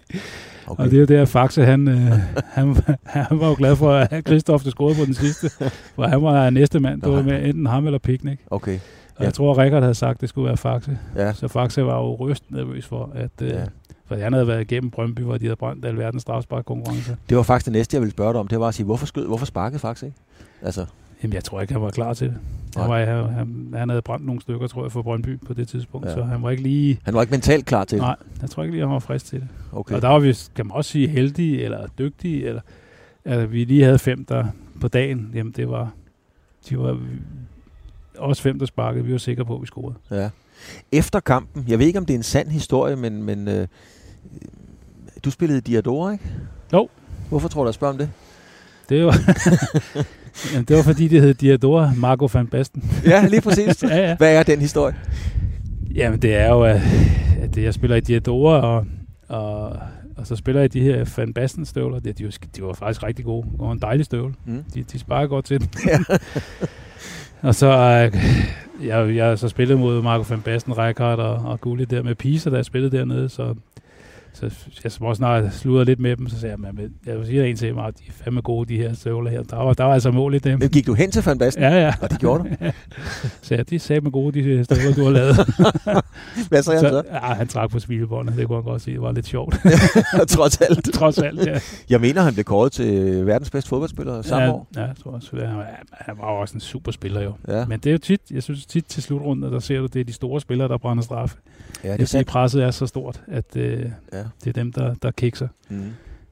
Okay. Og det er jo der, Faxe, han, øh, (laughs) han, han var jo glad for, at Kristoff scorede på den sidste. For han var næste mand, der var med enten ham eller Picnic. Okay. Og ja. jeg tror, Rikard havde sagt, at det skulle være Faxe. Ja. Så Faxe var jo ryst nervøs for, at... Øh, ja. For han havde været igennem Brøndby, hvor de havde brændt alverdens strafspark-konkurrence. Det var faktisk det næste, jeg ville spørge dig om. Det var at sige, hvorfor, skød, hvorfor sparkede Faxe ikke? Altså. Jamen, jeg tror ikke, han var klar til det. Han, var, han, han havde brændt nogle stykker, tror jeg, for Brøndby på det tidspunkt, ja. så han var ikke lige... Han var ikke mentalt klar til det? Nej, jeg tror ikke lige, han var frisk til det. Okay. Og der var vi, kan man også sige, heldige eller dygtige, eller at vi lige havde fem der på dagen. Jamen, det var... De var også fem, der sparkede. Vi var sikre på, at vi scorede. Ja. Efter kampen, jeg ved ikke, om det er en sand historie, men, men øh, du spillede Diadora, ikke? Jo. Hvorfor tror du, jeg spørger om det? Det var, (laughs) Jamen, det var fordi, det hed Diadora Marco van Basten. ja, lige præcis. (laughs) ja, ja. Hvad er den historie? Jamen, det er jo, at jeg spiller i Diadora, og, og, og så spiller jeg de her Van Basten støvler. De, de, var, de var faktisk rigtig gode. Det var en dejlig støvle. Mm. De, de sparer godt til den. (laughs) Og så øh, jeg, jeg så spillet mod Marco van Basten, Rijkaard og, og Gulli der med Pisa, da jeg spillede dernede, så så jeg må snart sludre lidt med dem, så sagde jeg, men jeg vil sige en til mig, at de er fandme gode, de her støvler her. Der var, der var altså mål i dem. Men gik du hen til Van Basten? Ja, ja. Og det gjorde du? (laughs) så ja, de sagde med gode, de støvler, du har lavet. (laughs) Hvad sagde så, han så? Ja, han trak på smilebåndet, det kunne han godt sige. Det var lidt sjovt. (laughs) Trods alt. Trods alt, ja. Jeg mener, han blev kåret til verdens bedste fodboldspiller samme ja, år. Ja, jeg tror også. Han, han var også en super spiller jo. Ja. Men det er jo tit, jeg synes tit til slutrunden, der ser du, det er de store spillere, der brænder straffe. Ja, det er presset er så stort, at øh, ja. Det er dem, der, der kikser. Mm.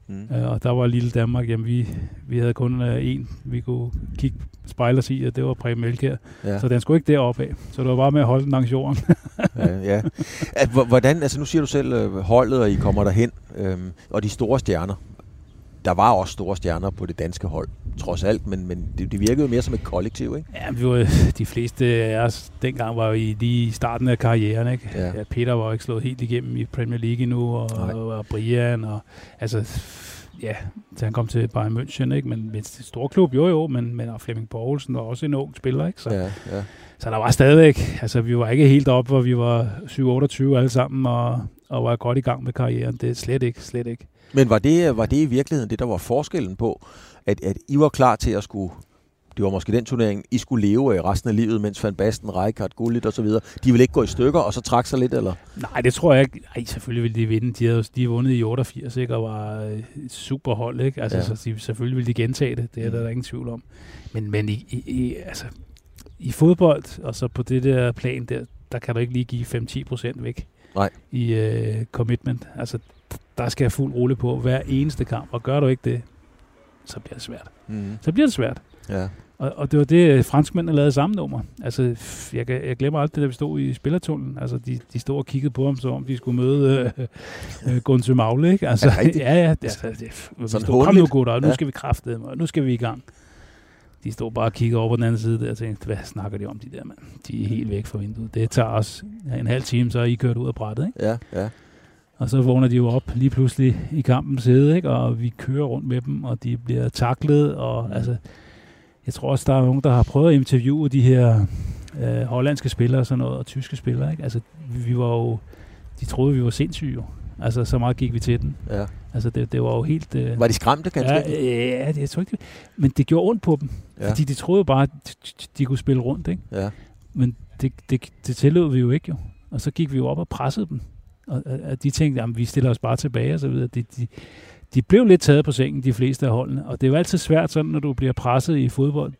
Mm. Øh, og der var lille Danmark, jamen vi, vi havde kun øh, en, vi kunne kigge spejle os i, og det var Preben Melkær. Ja. Så den skulle ikke deroppe af. Så det var bare med at holde den langs jorden. ja, ja. At, hvordan, altså nu siger du selv øh, holdet, og I kommer derhen, øhm, og de store stjerner der var også store stjerner på det danske hold, trods alt, men, men det, det virkede jo mere som et kollektiv, ikke? Ja, vi var, (laughs) de fleste af os dengang var jo i lige starten af karrieren, ikke? Ja. Ja, Peter var jo ikke slået helt igennem i Premier League endnu, og, og, og Brian, og altså, ja, så han kom til Bayern München, ikke? Men det store klub, jo jo, men, men og Flemming Poulsen var også en ung spiller, ikke? Så, ja, ja. så der var stadigvæk, altså vi var ikke helt op, hvor vi var 7-28 alle sammen, og, og var godt i gang med karrieren. Det er slet ikke, slet ikke. Men var det, var det i virkeligheden det, der var forskellen på, at, at I var klar til at skulle det var måske den turnering, I skulle leve af resten af livet, mens Van Basten, Rijkaard, Gullit og så videre. De ville ikke gå i stykker og så trække sig lidt, eller? Nej, det tror jeg ikke. Ej, selvfølgelig ville de vinde. De havde, de vundet i 88, ikke? Og var et super hold, ikke? Altså, ja. så de, selvfølgelig ville de gentage det. Det er mm. der, der ingen tvivl om. Men, men i, i, i, altså, i fodbold, og så på det der plan der, der kan du ikke lige give 5-10 procent væk. Nej. I uh, commitment. Altså, der skal jeg fuld rulle på hver eneste kamp, og gør du ikke det, så bliver det svært. Mm. Så bliver det svært. Ja. Og, og det var det, øh, franskmændene lavede samme nummer. Altså, jeg, jeg glemmer alt det, der vi stod i spillertunnelen. Altså, de, de stod og kiggede på ham, som om de skulle møde øh, øh, Gunsø Magle, ikke? Altså, ja, ja, ja. Det, altså, det, vi stod, kom nu, gutter, nu ja. skal vi kræfte dem, og nu skal vi i gang. De stod bare og kiggede over på den anden side der og tænkte, hvad snakker de om, de der mand? De er helt væk fra vinduet. Det tager os en halv time, så er I kørt ud af brættet, ikke? Ja, ja. Og så vågner de jo op lige pludselig i kampens side, ikke? og vi kører rundt med dem, og de bliver taklet, og mm. altså, jeg tror også, der er nogen, der har prøvet at interviewe de her øh, hollandske spillere og sådan noget, og tyske spillere, ikke? Altså, vi var jo, de troede, vi var sindssyge jo. Altså, så meget gik vi til den. Ja. Altså, det, det var jo helt... Øh, var de skræmte, ganske? Ja, ja, det, jeg tror ikke, men det gjorde ondt på dem. Ja. Fordi de troede bare, at de, de kunne spille rundt, ikke? Ja. Men det, det, det tillod vi jo ikke, jo. Og så gik vi jo op og pressede dem. Og, og de tænkte, at vi stiller os bare tilbage og så videre. De, de, de blev lidt taget på sengen, de fleste af holdene. Og det er jo altid svært sådan, når du bliver presset i fodbold.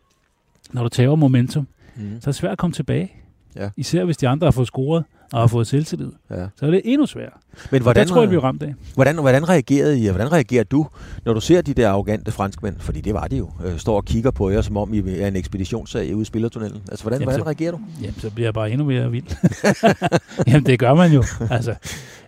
Når du tager momentum, mm. så er det svært at komme tilbage. Ja. Især hvis de andre har fået scoret og har fået selvtillid. Ja. Så er det endnu sværere. Men hvordan, det tror jeg, vi er ramt af. Hvordan, hvordan reagerede I, og hvordan reagerer du, når du ser de der arrogante franskmænd, fordi det var de jo, øh, står og kigger på jer, som om I er en ekspeditionssag ude i spillertunnelen. Altså, hvordan, jamen, hvordan så, reagerer du? Jamen, så bliver jeg bare endnu mere vild. (laughs) jamen, det gør man jo. Altså,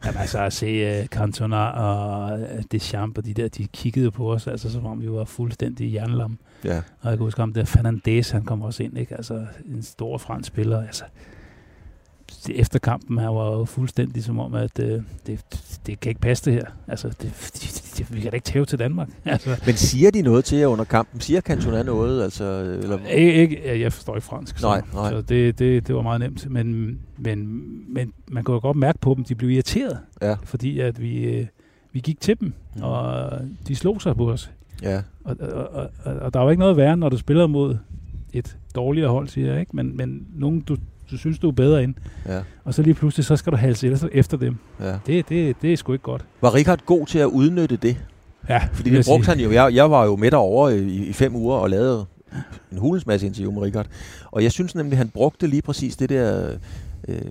jamen, altså at se uh, Cantona og uh, Deschamps og de der, de kiggede på os, altså som om vi var fuldstændig jernlam. Ja. Og jeg kan huske om, der Fernandes, han kom også ind, ikke? Altså, en stor fransk spiller, altså efter kampen her var jo fuldstændig som om, at øh, det, det kan ikke passe det her. Altså, det, det, det, vi kan da ikke tæve til Danmark. (laughs) Altså. Men siger de noget til jer under kampen? Siger Cantona noget? Altså, eller? Ikke, ikke, jeg forstår ikke fransk, så, nej, nej. så det, det, det var meget nemt. Men, men, men man kunne jo godt mærke på dem, de blev irriteret, ja. fordi at vi, øh, vi gik til dem, mm. og de slog sig på os. Ja. Og, og, og, og, og der var ikke noget værre, når du spiller mod et dårligere hold, siger jeg, ikke? Men, men nogen, du du synes, du er bedre ind. Ja. Og så lige pludselig, så skal du halse efter dem. Ja. Det, det, det er sgu ikke godt. Var Richard god til at udnytte det? Ja. Fordi det brugte han jo. Jeg, jeg var jo med derovre i, i fem uger og lavede en hulens masse interview med Richard. Og jeg synes nemlig, han brugte lige præcis det der øh,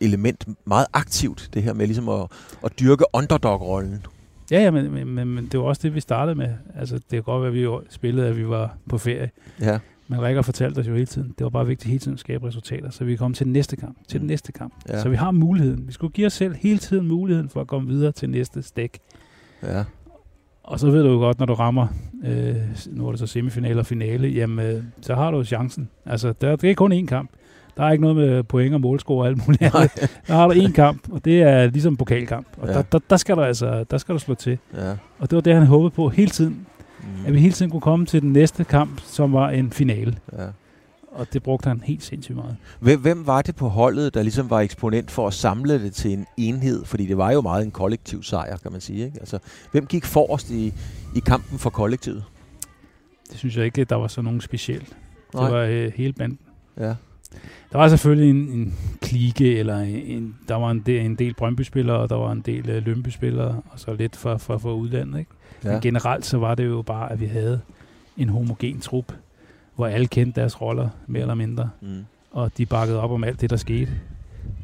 element meget aktivt. Det her med ligesom at, at dyrke underdog-rollen. Ja, ja men, men, men det var også det, vi startede med. Altså, det kan godt være, at vi spillede, at vi var på ferie. Ja. Men Rikker fortalte os jo hele tiden, det var bare vigtigt hele tiden at skabe resultater, så vi kom til den næste kamp, til mm. den næste kamp. Ja. Så vi har muligheden. Vi skulle give os selv hele tiden muligheden for at komme videre til næste stik. Ja. Og så ved du jo godt, når du rammer, øh, nu er det så semifinale og finale, jamen, øh, så har du chancen. Altså, der, det er kun én kamp. Der er ikke noget med point og målscore og alt muligt. (laughs) der har du én kamp, og det er ligesom pokalkamp. Og ja. der, der, der, skal du altså, der skal du slå til. Ja. Og det var det, han håbede på hele tiden mm. at vi hele tiden kunne komme til den næste kamp, som var en finale. Ja. Og det brugte han helt sindssygt meget. Hvem, hvem var det på holdet, der ligesom var eksponent for at samle det til en enhed? Fordi det var jo meget en kollektiv sejr, kan man sige. Ikke? Altså, hvem gik forrest i, i kampen for kollektivet? Det synes jeg ikke, der var så nogen specielt. Det Nej. var øh, hele banden. Ja. Der var selvfølgelig en, en klike, eller en, der var en del, en del Brøndby-spillere, og der var en del uh, Lønby-spillere, og så lidt fra, fra, fra udlandet. Ikke? Ja. Men generelt så var det jo bare, at vi havde en homogen trup, hvor alle kendte deres roller, mere eller mindre. Mm. Og de bakkede op om alt det, der skete.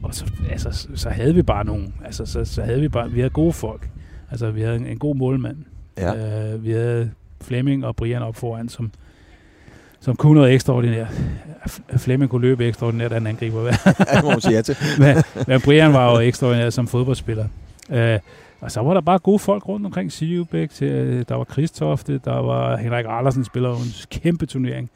Og så, altså, så havde vi bare nogen. Altså, så, så havde vi bare, vi havde gode folk. Altså, vi havde en, en god målmand. Ja. Øh, vi havde Flemming og Brian op foran, som, som kunne noget ekstraordinært. Flemming kunne løbe ekstraordinært, han angriber. (laughs) ja, må man sige ja til. (laughs) men, men Brian var jo ekstraordinært som fodboldspiller. Øh, og så var der bare gode folk rundt omkring Sivbæk. Til, der var Kristofte, der var Henrik Andersen, spiller en kæmpe turnering.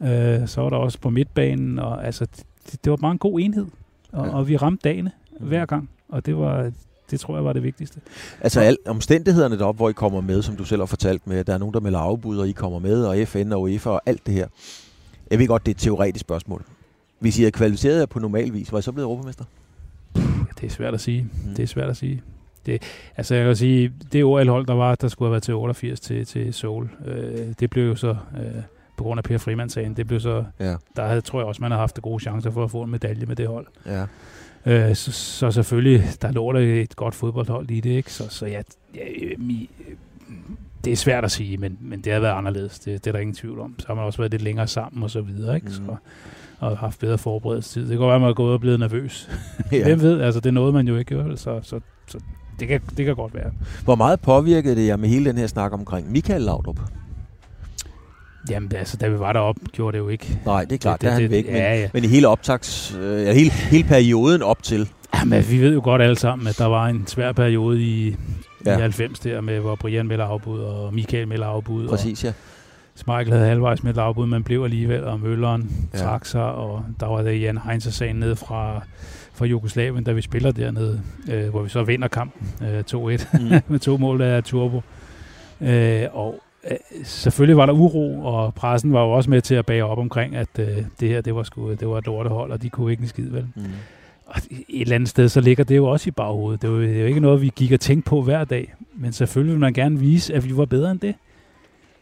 Ja. Øh, så var der også på midtbanen, og altså, det, det var bare en god enhed. Og, ja. og vi ramte dagene hver gang, og det var, det tror jeg var det vigtigste. Altså al, omstændighederne deroppe, hvor I kommer med, som du selv har fortalt med, der er nogen, der melder afbud, og I kommer med, og FN og UEFA og alt det her. Jeg ved godt, det er et teoretisk spørgsmål. Hvis I havde kvalificeret jer på normal vis, var I så blevet europamester? Ja, det er svært at sige. Mm. Det er svært at sige. Det, altså jeg kan sige, det OL-hold, der var, der skulle have været til 88 til, til Seoul, øh, det blev jo så, øh, på grund af Per Freeman-sagen, det blev så, ja. der havde, tror jeg også, man har haft gode chancer for at få en medalje med det hold. Ja. Øh, så, så selvfølgelig, der lå der et godt fodboldhold i det, ikke? Så, så ja, ja mi, det er svært at sige, men, men det har været anderledes. Det, det er der ingen tvivl om. Så har man også været lidt længere sammen og så videre, ikke? Mm. Så, og haft bedre forberedelsestid. Det kan godt være, at man er gået og blevet nervøs. Ja. Hvem ved? Altså, det er noget, man jo ikke gør, så, så, så det, kan, det kan godt være. Hvor meget påvirkede det jer med hele den her snak omkring Michael Laudrup? Jamen, altså, da vi var deroppe, gjorde det jo ikke. Nej, det er klart, det, det, det er han væk. Men, ja, ja. men i hele optags, øh, hele, hele perioden op til. Jamen, vi ved jo godt alle sammen, at der var en svær periode i, ja. i 90 der, med hvor Brian melder afbud, og Michael melder afbud. Præcis, ja. Smeichel havde halvvejs med afbud, men blev alligevel, og Mølleren ja. trak sig, og der var der Jan Heinzer-sagen ned fra, fra Jugoslavien, da vi spiller dernede, øh, hvor vi så vinder kampen øh, 2-1 mm. (laughs) med to mål af Turbo. Øh, og Øh, selvfølgelig var der uro, og pressen var jo også med til at bage op omkring, at øh, det her, det var, sgu, det var et lortehold, og de kunne ikke en skid, vel? Mm. Og et eller andet sted, så ligger det jo også i baghovedet. Det er jo, det er jo ikke noget, vi gik og tænkte på hver dag, men selvfølgelig vil man gerne vise, at vi var bedre end det.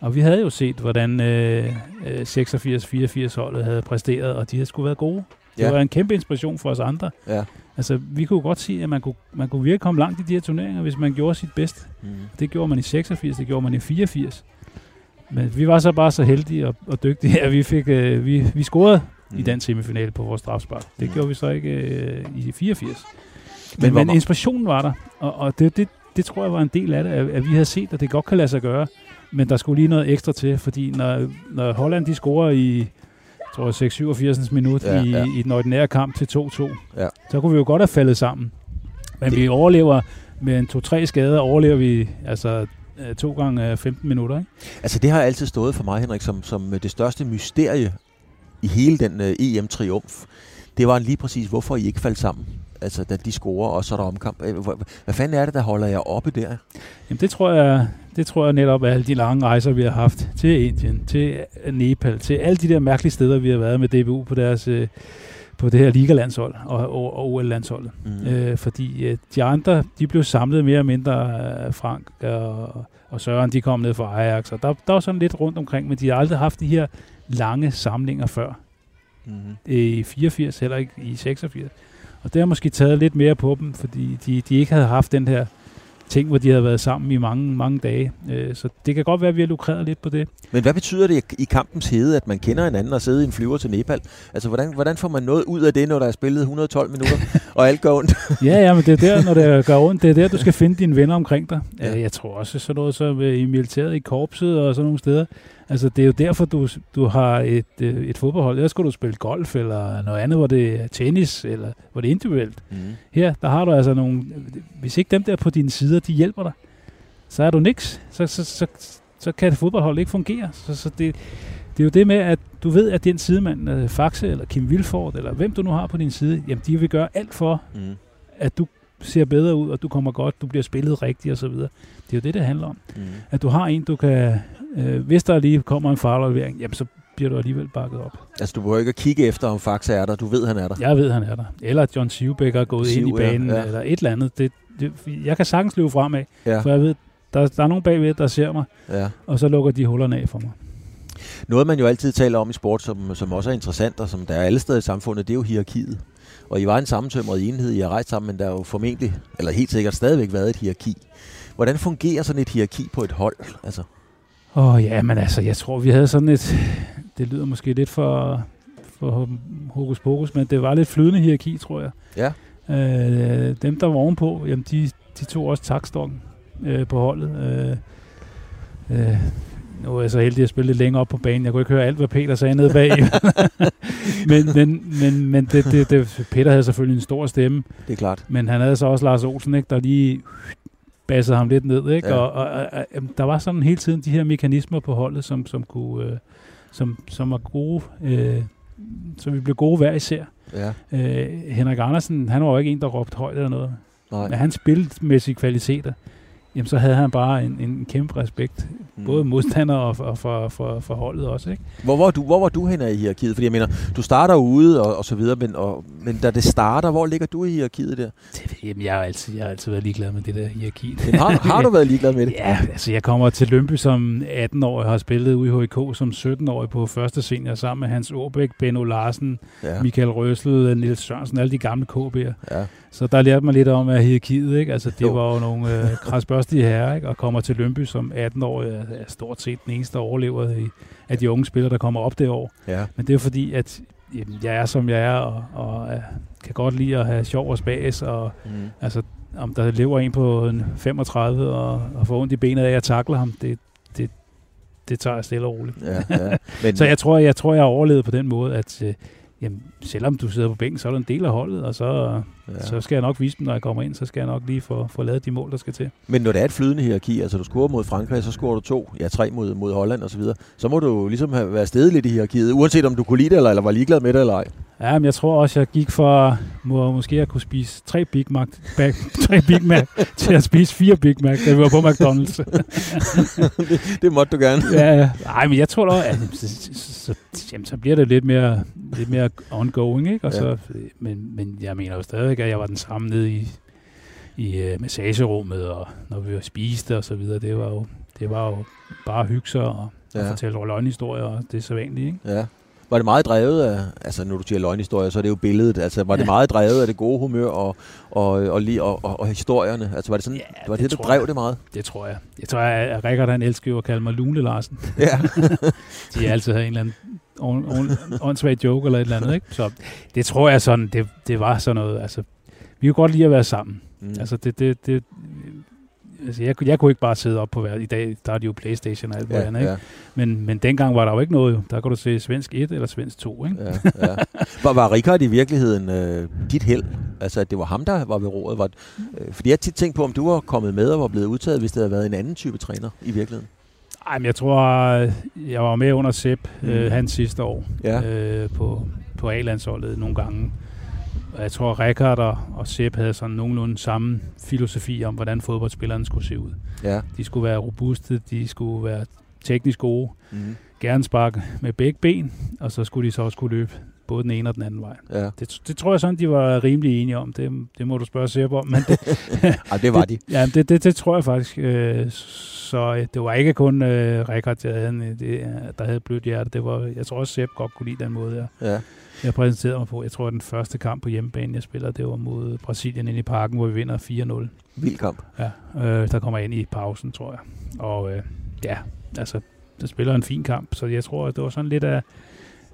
Og vi havde jo set, hvordan øh, 86-84 holdet havde præsteret, og de havde skulle været gode. Det ja. var en kæmpe inspiration for os andre. Ja. Altså, vi kunne godt se, at man kunne, man kunne virkelig komme langt i de her turneringer, hvis man gjorde sit bedste. Mm. Det gjorde man i 86, det gjorde man i 84. Men vi var så bare så heldige og, og dygtige, at vi fik øh, vi, vi scorede mm. i den semifinale på vores strafspark. Det mm. gjorde vi så ikke øh, i 84. Men, men, men inspirationen var der, og, og det, det, det tror jeg var en del af det, at, at vi havde set, at det godt kan lade sig gøre, men der skulle lige noget ekstra til, fordi når, når Holland de scorer i tror jeg 6 87 minut ja, i, ja. i den ordinære kamp til 2-2, ja. så kunne vi jo godt have faldet sammen. Men det. vi overlever med en 2-3 skader, overlever vi altså Øh, to gange 15 minutter. Ikke? Altså det har altid stået for mig, Henrik, som, som det største mysterie i hele den uh, EM-triumf. Det var lige præcis, hvorfor I ikke faldt sammen. Altså, da de scorer, og så er der omkamp. Øh, hvad, hvad fanden er det, der holder jer oppe der? Jamen, det tror jeg, det tror jeg netop alle de lange rejser, vi har haft til Indien, til Nepal, til alle de der mærkelige steder, vi har været med DBU på deres øh, på det her ligalandshold og, og, og OL-landsholdet. Mm. Øh, fordi øh, de andre, de blev samlet mere og mindre øh, Frank og, og Søren, de kom ned fra Ajax, og der, der var sådan lidt rundt omkring, men de har aldrig haft de her lange samlinger før. Mm. I 84, heller ikke i 86. Og det har måske taget lidt mere på dem, fordi de, de ikke havde haft den her ting, hvor de havde været sammen i mange, mange dage. Øh, så det kan godt være, at vi har lukreret lidt på det. Men hvad betyder det i kampens hede, at man kender hinanden og sidder i en flyver til Nepal? Altså, hvordan, hvordan får man noget ud af det, når der er spillet 112 minutter, (laughs) og alt går ondt? (laughs) ja, ja, men det er der, når det (laughs) går ondt, det er der, du skal finde dine venner omkring dig. Ja. Jeg tror også sådan noget som i militæret, i korpset og sådan nogle steder. Altså, det er jo derfor, du, du har et, øh, et fodboldhold. Der skal du spille golf eller noget andet, hvor det er tennis, eller hvor det er individuelt. Mm. Her, der har du altså nogle... Hvis ikke dem der på dine sider, de hjælper dig, så er du niks. Så, så, så, så kan et fodboldhold ikke fungere. Så, så det, det er jo det med, at du ved, at den sidemand, uh, Faxe eller Kim Vilford, eller hvem du nu har på din side, jamen de vil gøre alt for, mm. at du ser bedre ud, og du kommer godt, du bliver spillet rigtigt osv. Det er jo det, det handler om. Mm. At du har en, du kan Øh, hvis der lige kommer en farlevering, jamen så bliver du alligevel bakket op. Altså, du behøver ikke at kigge efter, om Faxe er der. Du ved, han er der. Jeg ved, han er der. Eller at John Sivbæk er gået Siv, ind i banen, ja, ja. eller et eller andet. Det, det, jeg kan sagtens løbe fremad, ja. for jeg ved, der, der er nogen bagved, der ser mig, ja. og så lukker de hullerne af for mig. Noget, man jo altid taler om i sport, som, som også er interessant, og som der er alle steder i samfundet, det er jo hierarkiet. Og I var en sammentømret enhed, I har rejst sammen, men der er jo formentlig, eller helt sikkert stadigvæk været et hierarki. Hvordan fungerer sådan et hierarki på et hold? Altså? Åh oh, ja, men altså, jeg tror, vi havde sådan et... Det lyder måske lidt for, for hokus pokus, men det var lidt flydende hierarki, tror jeg. Ja. Øh, dem, der var ovenpå, jamen, de, de tog også takstokken øh, på holdet. Øh, Øh, nu er jeg så heldig at spille lidt længere op på banen. Jeg kunne ikke høre alt, hvad Peter sagde nede bag. (laughs) men men, men, men det, det, det, Peter havde selvfølgelig en stor stemme. Det er klart. Men han havde så også Lars Olsen, ikke, der lige bassede ham lidt ned. Ikke? Ja. Og, og, og, der var sådan hele tiden de her mekanismer på holdet, som, som, kunne, øh, som, som var gode, øh, så vi blev gode hver især. Ja. Øh, Henrik Andersen, han var jo ikke en, der råbte højt eller noget. Nej. Men hans spilmæssige kvaliteter, jamen så havde han bare en, en kæmpe respekt. Mm. Både modstander og, og for, for, for holdet også. Ikke? Hvor var du, hvor var du henne i hierarkiet? Fordi jeg mener, du starter ude og, og så videre, men, og, men da det starter, hvor ligger du i hierarkiet der? Det, jamen, jeg har, altid, jeg har altid været ligeglad med det der hierarki. Men har, har du været ligeglad med det? (laughs) Ja, altså jeg kommer til Lønby som 18-årig, har spillet ude i HIK som 17-årig på første senior sammen med Hans Åbæk, Benno Larsen, Ja. Michael Røsel, Niels Sørensen, alle de gamle KB'er. ja. Så der lærte man lidt om hierarkiet, ikke? Altså det Jo. jo. var jo nogle øh, (laughs) krasbørstige herrer, ikke? Og kommer til Lønby som 18-årig, er, er stort set den eneste, der overlever i, af de unge spillere, der kommer op det år. ja. Men det er fordi, at jamen, jeg er som jeg er, og, og øh, kan godt lide at have sjov og spas, og Mm. altså, om der lever en på en 35 og, og får ondt i benet af at takle ham, det, det, det tager jeg stille og roligt. Ja, ja. Men, (laughs) Så jeg tror, jeg tror, jeg har overlevet på den måde, at øh, jamen, selvom du sidder på bænken, så er du en del af holdet, og så, ja. så skal jeg nok vise dem, når jeg kommer ind, så skal jeg nok lige få, få lavet de mål, der skal til. men når det er et flydende hierarki, altså du scorer mod Frankrig, så scorer du to, ja tre mod, mod Holland osv., så, så må du ligesom have været stedet lidt i hierarkiet, uanset om du kunne lide det, eller, eller var ligeglad med det eller ej. Ja, men jeg tror også, jeg gik for må, måske at kunne spise tre Big Mac, bag, (laughs) tre Big Mac til at spise fire Big Mac, da vi var på McDonald's. (laughs) det, det måtte du gerne. ja, ja. Ej, men jeg tror da, at så, så, så, jamen, så bliver det lidt mere, lidt mere ongoing, ikke? Og Ja. så, men, men jeg mener jo stadigvæk, at jeg var den samme nede i, i uh, massagerummet, og når vi spiste og så videre. Det var jo, det var jo bare hygge sig og. Ja. og fortælle løgnhistorier, og det er så vanligt, ikke? Ja. Var det meget drevet af, altså når du siger løgnhistorier, så er det jo billedet, altså var det meget drevet af det gode humør og, og, og, lige, og, og, og historierne? Altså var det sådan, Ja, var det, det det, tror jeg. drev det meget? Det tror jeg. Jeg tror, at Rikard han elsker at kalde mig Lune Larsen. Ja. (laughs) De har altid havde en eller anden ånd- ånd- åndssvag joke eller et eller andet, ikke? Så det tror jeg sådan, det, det var sådan noget, altså, vi kunne godt lide at være sammen. Mm. Mm. Altså, det, det, det, altså jeg, kunne- jeg kunne ikke bare sidde op på hver, i dag, der er det jo Playstation og alt muligt ja, andet, ikke? ja, Men, men dengang var der jo ikke noget, jo. Der kunne du se svensk 1 eller svensk 2, ikke? ja, ja. Var, var Richard i virkeligheden øh, dit held? Altså at det var ham, der var ved roret? Var, øh, fordi jeg tit tænkt på, om du var kommet med og var blevet udtaget, hvis det havde været en anden type træner i virkeligheden. Ej, men jeg tror, jeg var med under Sepp, mm. øh, hans sidste år, Ja. øh, på, på A-landsholdet nogle gange. Jeg tror, Rikard og, og Sepp havde sådan nogenlunde samme filosofi om, hvordan fodboldspillerne skulle se ud. Ja. De skulle være robuste, de skulle være teknisk gode, Mm. gerne sparke med begge ben, og så skulle de så også kunne løbe både den ene og den anden vej. Ja. Det, det tror jeg sådan, de var rimelig enige om. Det, det må du spørge Sepp om. Men det, (laughs) Ej, det var de. Ja, det, det, det tror jeg faktisk. Øh, så øh, det var ikke kun øh, Rikard, der havde, en, det, øh, der havde blødt hjerte. Det var, jeg tror også, Sepp godt kunne lide den måde, jeg, Ja. jeg præsenterede mig på. Jeg tror, at den første kamp på hjemmebane, jeg spiller, det var mod Brasilien inde i parken, hvor vi vinder 4-0. Vild kamp. Ja, øh, der kommer jeg ind i pausen, tror jeg. Og øh, ja, altså, der spiller en fin kamp, så jeg tror, at det var sådan lidt af,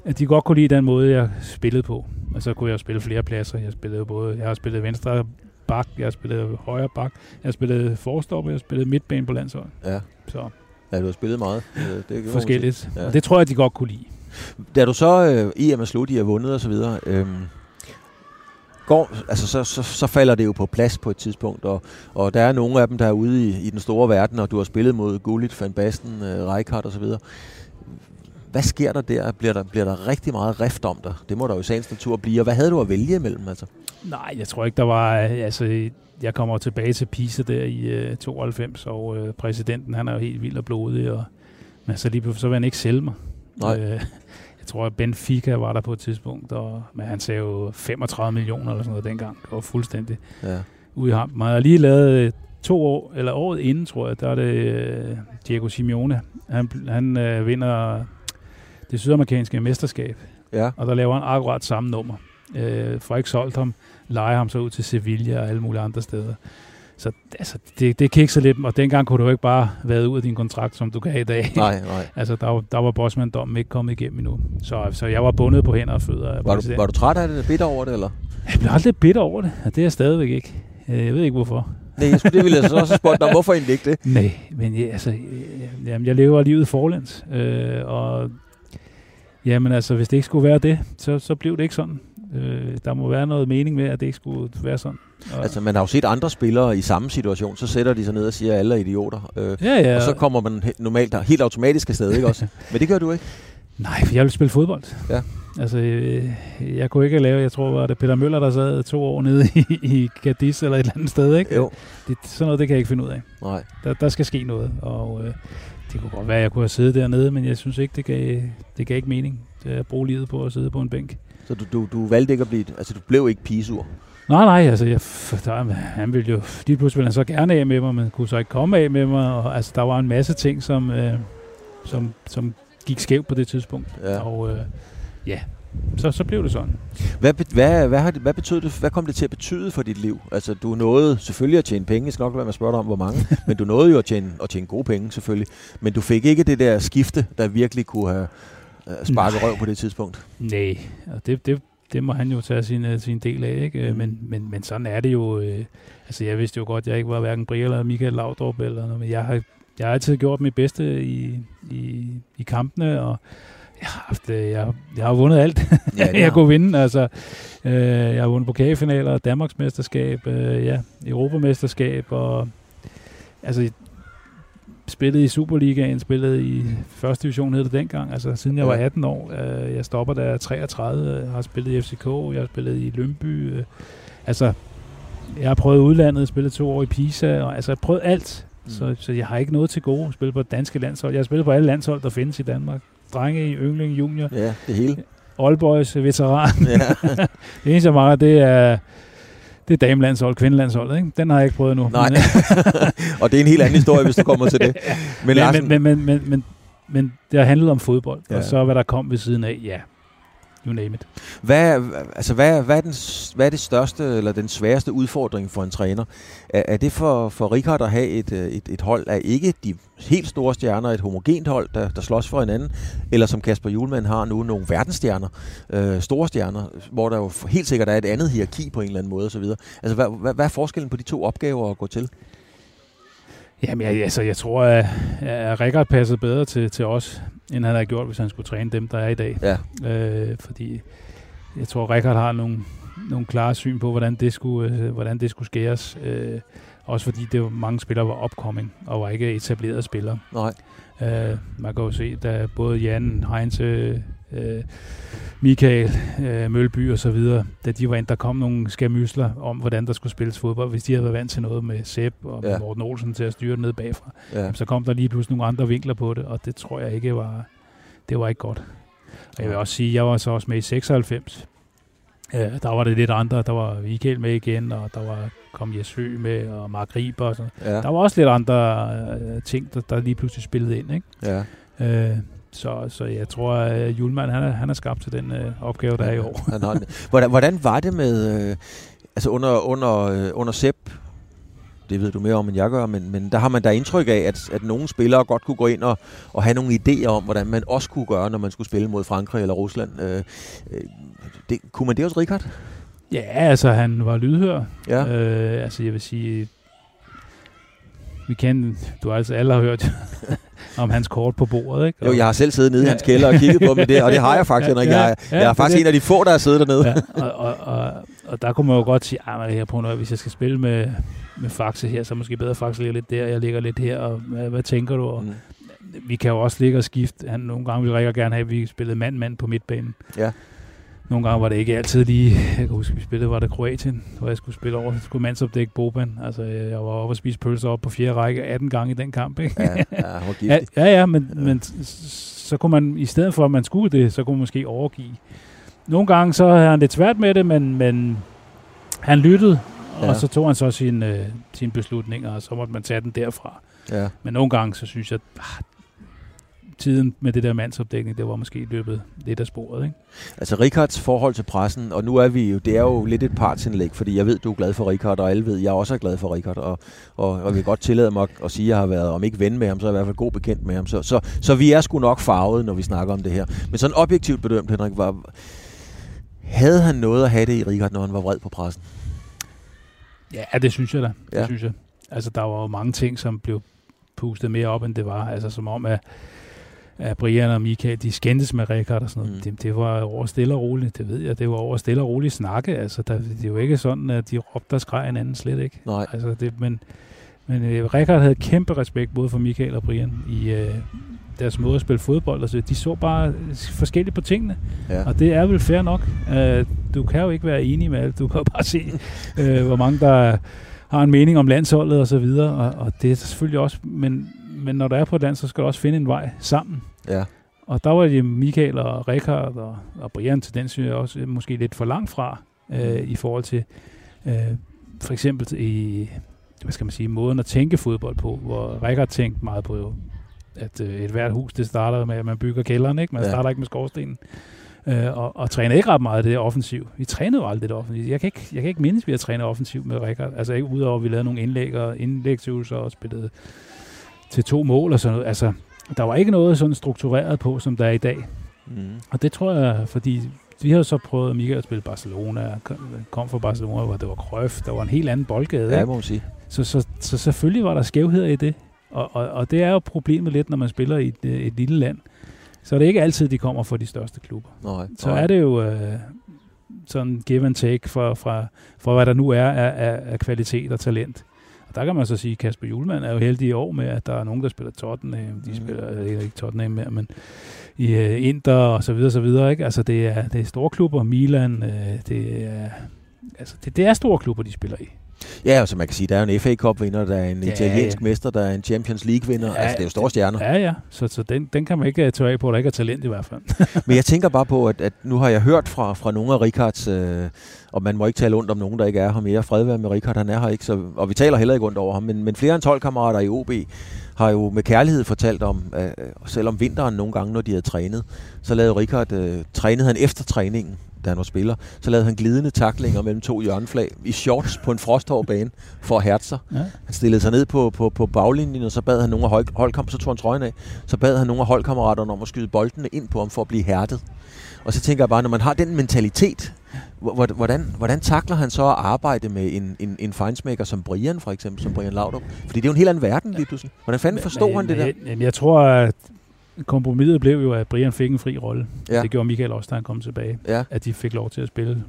at de godt kunne lide den måde, jeg spillede på. Og så kunne jeg spille flere pladser. Jeg spillede både, jeg har spillet venstre bak, jeg har spillet højre bak, jeg har spillet forstopper, jeg har spillet midtbane på landsholdet. Ja. Så Ja, du har spillet meget. Øh, Det, man forskelligt. Ja. Og det tror jeg, de godt kunne lide. Da du så øh, EM er slut, I har vundet og så videre, øhm, går, altså så, så, så falder det jo på plads på et tidspunkt, og, og der er nogle af dem, der er ude i, i den store verden, og du har spillet mod Gullit, Van Basten, øh, Rijkaard og så videre. Hvad sker der der? Bliver der, bliver der rigtig meget rift om dig? Det må der jo i sagens natur blive. Og hvad havde du at vælge imellem? Altså? Nej, jeg tror ikke, der var... Altså, jeg kommer tilbage til Pisa der i øh, 92, og øh, præsidenten, han er jo helt vild og blodig, og, men så lige pludselig, så vil han ikke sælge mig. Nej. Øh, jeg tror, at Benfica var der på et tidspunkt, og, men han sagde jo 35 millioner eller sådan noget dengang. Det var fuldstændig Ja. ude i ham. Man har lige lavet øh, to år, eller året inden, tror jeg, der er det øh, Diego Simeone. Han, han øh, vinder det sydamerikanske mesterskab, Ja. og der laver han akkurat samme nummer. Øh, for ikke solgt ham, leger ham så ud til Sevilla og alle mulige andre steder. Så altså, det, det kikser lidt, og dengang kunne du jo ikke bare være ud af din kontrakt, som du kan i dag. Nej, nej. (laughs) altså, der, var- der var Bosman-dommen ikke kommet igennem endnu. Så, så jeg var bundet på hænder og fødder. Var du, var du træt af det? Bitter over det, eller? Jeg blev aldrig bitter over det, og det er jeg stadigvæk ikke. Øh, Jeg ved ikke hvorfor. Nej, jeg skulle, det ville jeg så også spurgt dig, hvorfor egentlig ikke det? (laughs) Nej, men jeg, altså, jeg, jamen, jeg lever livet forlæns, øh, og jamen altså, hvis det ikke skulle være det, så, så blev det ikke sådan. Øh, der må være noget mening med, at det ikke skulle være sådan. Og altså, man har jo set andre spillere i samme situation, så sætter de sig ned og siger, at alle er idioter. Øh, ja, ja. Og så kommer man normalt helt automatisk afsted, ikke også? (laughs) Men det gør du ikke? Nej, for jeg vil spille fodbold. Ja. Altså, øh, jeg kunne ikke lave, jeg tror, var det Peter Møller, der sad to år nede i, i Cadiz eller et eller andet sted, ikke? Jo. Det, sådan noget, det kan jeg ikke finde ud af. Nej. Der, der skal ske noget, og øh, det kunne godt være, at jeg kunne have siddet dernede, men jeg synes ikke, det gav, det gav ikke mening at bruge livet på at sidde på en bænk. Så du, du, du valgte ikke at blive, altså du blev ikke pigesur? Nej, nej, altså jeg, der, han ville jo, lige pludselig ville han så gerne af med mig, men kunne så ikke komme af med mig, og altså der var en masse ting, som, øh, som, som gik skævt på det tidspunkt, ja. og øh, ja, så, så blev det sådan. Hvad, hvad, hvad, har det, hvad, betød det, hvad kom det til at betyde for dit liv? Altså, du nåede selvfølgelig at tjene penge. Jeg skal nok være med at spørge dig om, hvor mange. (laughs) men du nåede jo at tjene, at tjene gode penge, selvfølgelig. Men du fik ikke det der skifte, der virkelig kunne have uh, sparket røv på det tidspunkt. Nej, og det, det, det må han jo tage sin, uh, sin del af. Ikke? Mm. Men, men, men sådan er det jo. Uh, altså, jeg vidste jo godt, at jeg ikke var hverken Brie eller Michael Laudrup. Eller noget, men jeg har, jeg har altid gjort mit bedste i, i, i kampene, og jeg har, haft, jeg, jeg har vundet alt, ja, (laughs) jeg kunne vinde. Altså, øh, jeg har vundet pokalfinaler, Danmarksmesterskab, øh, ja, Europamesterskab, og altså, spillet i Superligaen, spillet i første division hed det dengang, altså siden jeg var 18 år. Øh, jeg stopper der 33, jeg har spillet i FCK, jeg har spillet i Lønby. Øh, altså, jeg har prøvet udlandet, spillet to år i Pisa, og altså, jeg har prøvet alt. Mm. Så, så jeg har ikke noget til gode at spille på danske landshold. Jeg har spillet på alle landshold, der findes i Danmark drenge, yngling, junior. Ja, det hele. Oldboys, veteran. Ja. (laughs) det eneste, jeg mangler, det er, det er damelandshold, kvindelandshold. Ikke? Den har jeg ikke prøvet nu. Nej, (laughs) og det er en helt anden historie, hvis du kommer til det. (laughs) Men, men, men, men, men, men, men det har handlet om fodbold, ja. og så hvad der kom ved siden af, ja, you name it. Hvad, altså, hvad, hvad, er den, hvad er det største eller den sværeste udfordring for en træner? Er, er det for, for Richard at have et, øh, et, et hold af ikke de helt store stjerner, et homogent hold, der, der slås for hinanden, eller som Kasper Julemand har nu, nogle verdensstjerner, øh, store stjerner, hvor der jo helt sikkert er et andet hierarki på en eller anden måde osv. Altså, hvad, hvad, hvad er forskellen på de to opgaver at gå til? Jamen, jeg, altså, jeg tror, at, at Rikard passede bedre til, til os, end han havde gjort, hvis han skulle træne dem, der er i dag. Ja. Øh, fordi jeg tror, Rikard har nogle, nogle klare syn på, hvordan det skulle, øh, hvordan det skulle skæres. Øh, også fordi det var, mange spillere var upcoming, og var ikke etablerede spillere. Nej. Øh, man kan jo se, da både Jan, Heinz, øh, Michael, øh, Mølby og så videre, da de var ind, der kom nogle skamysler om, hvordan der skulle spilles fodbold. Hvis de havde været vant til noget med Sepp og ja. Morten Olsen til at styre det ned bagfra, ja. så kom der lige pludselig nogle andre vinkler på det, og det tror jeg ikke var, det var ikke godt. Og jeg vil også sige, jeg var så også med i 96. Øh, der var det lidt andre. Der var Michael med igen, og der var kom Jesø med, og Mark Riber og sådan ja. Der var også lidt andre øh, ting, der, der lige pludselig spillede ind. Ikke? Ja. Øh, så, så jeg tror, at Julemand han er, han er skabt til den øh, opgave, der er i år. (laughs) hvordan, hvordan var det med, øh, altså under, under, øh, under Sepp, det ved du mere om, end jeg gør, men, men der har man da indtryk af, at, at nogle spillere godt kunne gå ind og, og have nogle idéer om, hvordan man også kunne gøre, når man skulle spille mod Frankrig eller Rusland. Øh, øh, det, kunne man det hos Richard? Ja, altså han var lydhør. Ja. Øh, altså jeg vil sige, vi kender, du har altså alle har hørt (laughs) om hans kort på bordet, ikke? Og jo, jeg har selv siddet nede ja. i hans kælder og kigget på dem det, og det har jeg (laughs) faktisk, Henrik. Jeg, ja, jeg er faktisk det. en af de få, der har siddet dernede. Ja, og, og, og, og, der kunne man jo godt sige, at jeg prøver noget, hvis jeg skal spille med, med Faxe her, så måske bedre Faxe ligger lidt der, jeg ligger lidt her, og hvad, hvad tænker du? Og, mm. Vi kan jo også ligge og skifte. Han, nogle gange vil Rikker gerne have, at vi spillede mand-mand på midtbanen. Ja. Nogle gange var det ikke altid lige, jeg kan huske, vi spillede, var det Kroatien, hvor jeg skulle spille over, jeg skulle mandsopdække Boban. Altså, jeg var oppe og spise pølser op på fjerde række 18 gange i den kamp, ikke? Ja, ja, ja, ja, men, ja. men så kunne man, i stedet for at man skulle det, så kunne man måske overgive. Nogle gange så havde han lidt svært med det, men, men han lyttede, ja. og så tog han så sin, øh, sin beslutninger, og så måtte man tage den derfra. Ja. Men nogle gange, så synes jeg, at ah, tiden med det der mandsopdækning, det var måske løbet lidt af sporet. Ikke? Altså Rikards forhold til pressen, og nu er vi jo, det er jo lidt et partsindlæg, fordi jeg ved, du er glad for Rikard, og alle ved, jeg også er glad for Rikard, og, og, og vil godt tillade mig at sige, at jeg har været, om ikke ven med ham, så er jeg i hvert fald god bekendt med ham. Så, så, så vi er sgu nok farvet, når vi snakker om det her. Men sådan objektivt bedømt, Henrik, var, havde han noget at have det i Rikard, når han var vred på pressen? Ja, det synes jeg da. Det ja. synes jeg. Altså, der var jo mange ting, som blev pustet mere op, end det var. Altså som om, at, at Brian og Michael, de skændtes med Rikard og sådan noget. Mm. Det, det, var over stille og roligt, det ved jeg. Det var over stille og roligt snakke. Altså, der, det er jo ikke sådan, at de råbte og skreg hinanden slet ikke. Nej. Altså, det, men men øh, Rikard havde kæmpe respekt både for Michael og Brian i øh, deres måde at spille fodbold. Altså, de så bare forskelligt på tingene. Ja. Og det er vel fair nok. Uh, du kan jo ikke være enig med alt. Du kan jo bare se, uh, hvor mange der har en mening om landsholdet og så videre. Og, og det er selvfølgelig også... Men, men når der er på et land, så skal du også finde en vej sammen. Ja. Og der var det Michael og Rikard og, og Brian til den synes jeg også måske lidt for langt fra uh, i forhold til uh, for eksempel i hvad skal man sige, måden at tænke fodbold på, hvor Rikard tænkte meget på, at øh, et hvert hus, det starter med, at man bygger kælderen, ikke? Man ja. starter ikke med skorstenen. Øh, og, og træner ikke ret meget af det offensiv. Vi trænede jo aldrig det offensiv. Jeg kan ikke, jeg kan ikke mindes, at vi har trænet offensiv med Rikard. Altså ikke udover, at vi lavede nogle indlæg og indlægsøvelser og spillede til to mål og sådan noget. Altså, der var ikke noget sådan struktureret på, som der er i dag. Mm. Og det tror jeg, fordi vi har så prøvet Michael at spille Barcelona, kom fra Barcelona, hvor det var Cruyff, der var en helt anden boldgade. Ja, må man sige. Så, så, så selvfølgelig var der skævheder i det. Og, og, og det er jo problemet lidt, når man spiller i et, et lille land. Så er det ikke altid, de kommer fra de største klubber. Nej, så er det jo øh, sådan give and take for, fra, for hvad der nu er af, af, af kvalitet og talent. Og der kan man så sige, at Kasper Julemand er jo heldig i år med, at der er nogen, der spiller Tottenham. De mm. spiller ikke, ikke Tottenham mere, men i uh, Inter og så videre, så videre. Ikke? Altså det er, det er store klubber. Milan, uh, det er, altså det, det er store klubber, de spiller i. Ja, altså man kan sige, der er en FA Cup-vinder, der er en ja, italiensk ja. mester, der er en Champions League-vinder. Ja, altså det er jo store stjerner. Ja, ja. Så, så den, den kan man ikke tage af på, der ikke er talent i hvert fald. (laughs) Men jeg tænker bare på, at, at nu har jeg hørt fra, fra nogle af Ricards, øh, og man må ikke tale ondt om nogen, der ikke er her mere. Fred være med Ricard, han er her ikke, så, og vi taler heller ikke ondt over ham. Men, men flere end 12 kammerater i OB har jo med kærlighed fortalt om, øh, selvom vinteren nogle gange, når de havde trænet, så lavede Ricard, øh, trænede han efter træningen da han var spiller, så lavede han glidende taklinger mellem to hjørneflag i shorts på en frosthård bane for at hærte sig. Ja. Han stillede sig ned på, på, på baglinjen, og så bad han nogle af hold, holdkamp, så tog han trøjen af, så bad han nogle af holdkammeraterne om at skyde boldene ind på ham for at blive hærdet. Og så tænker jeg bare, når man har den mentalitet, hvordan, hvordan takler han så at arbejde med en, en, en fejnsmækker som Brian, for eksempel, som Brian Laudrup? Fordi det er jo en helt anden verden lige pludselig. Hvordan fanden forstod han det der? Jeg, jeg tror, at kompromiset blev jo, at Brian fik en fri rolle. Ja. Det gjorde Michael også, da han kom tilbage. Ja. At de fik lov til at spille,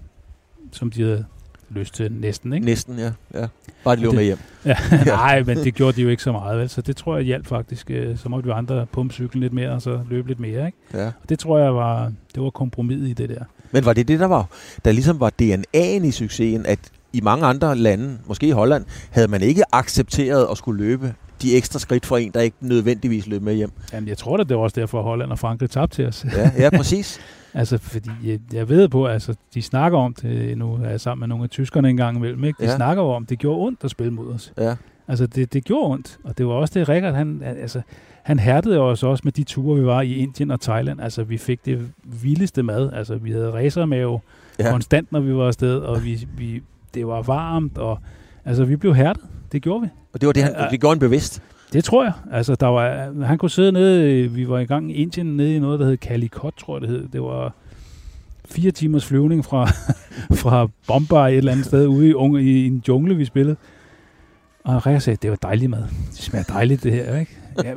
som de havde lyst til næsten, ikke? Næsten, ja. ja. Bare de løb med hjem. (laughs) Ja, nej, men det gjorde de jo ikke så meget, vel? Så det tror jeg hjalp faktisk. Øh, så måtte vi andre pumpe cyklen lidt mere, og så løbe lidt mere, ikke? Ja. Og det tror jeg var, det var kompromiset i det der. Men var det det, der var, der ligesom var DNA'en i succesen, at i mange andre lande, måske i Holland, havde man ikke accepteret at skulle løbe de ekstra skridt for en, der ikke nødvendigvis løb med hjem. Jamen, jeg tror da, det var også derfor, Holland og Frankrig tabte til os. Ja, ja (laughs) præcis. altså, fordi jeg, jeg ved på, altså, de snakker om det, nu er jeg sammen med nogle af tyskerne engang imellem, ikke? de ja. snakker om, det gjorde ondt at spille mod os. Ja. Altså, det, det gjorde ondt, og det var også det, Rikard, han, altså, han hærdede os også med de ture, vi var i Indien og Thailand. Altså, vi fik det vildeste mad. Altså, vi havde racermave ja. konstant, når vi var afsted, og vi, vi, det var varmt, og altså, vi blev hærdet. Det gjorde vi. Og det var det, han, det gjorde han bevidst? Det tror jeg. Altså, der var, han kunne sidde nede, vi var i gang i Indien, nede i noget, der hed Calicut, tror jeg det hed. Det var fire timers flyvning fra, (laughs) fra Bombay et eller andet sted ude i, unge, i en jungle, vi spillede. Og Rea sagde, det var dejligt mad. Det smager dejligt, det her, ikke? (laughs) Ja,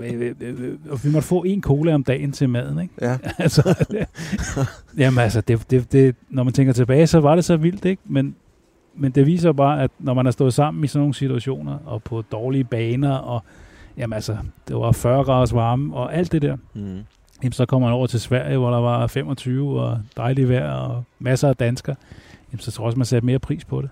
og vi måtte få en cola om dagen til maden, ikke? Ja. (laughs) altså, det, jamen altså, det, det, det, når man tænker tilbage, så var det så vildt, ikke? Men men det viser bare, at når man er stået sammen i sådan nogle situationer, og på dårlige baner, og jamen altså, det var 40 graders varme, og alt det der, mm. jamen, så kommer man over til Sverige, hvor der var 25 og dejligt vejr, og masser af danskere, jamen, så tror jeg også, man satte mere pris på det.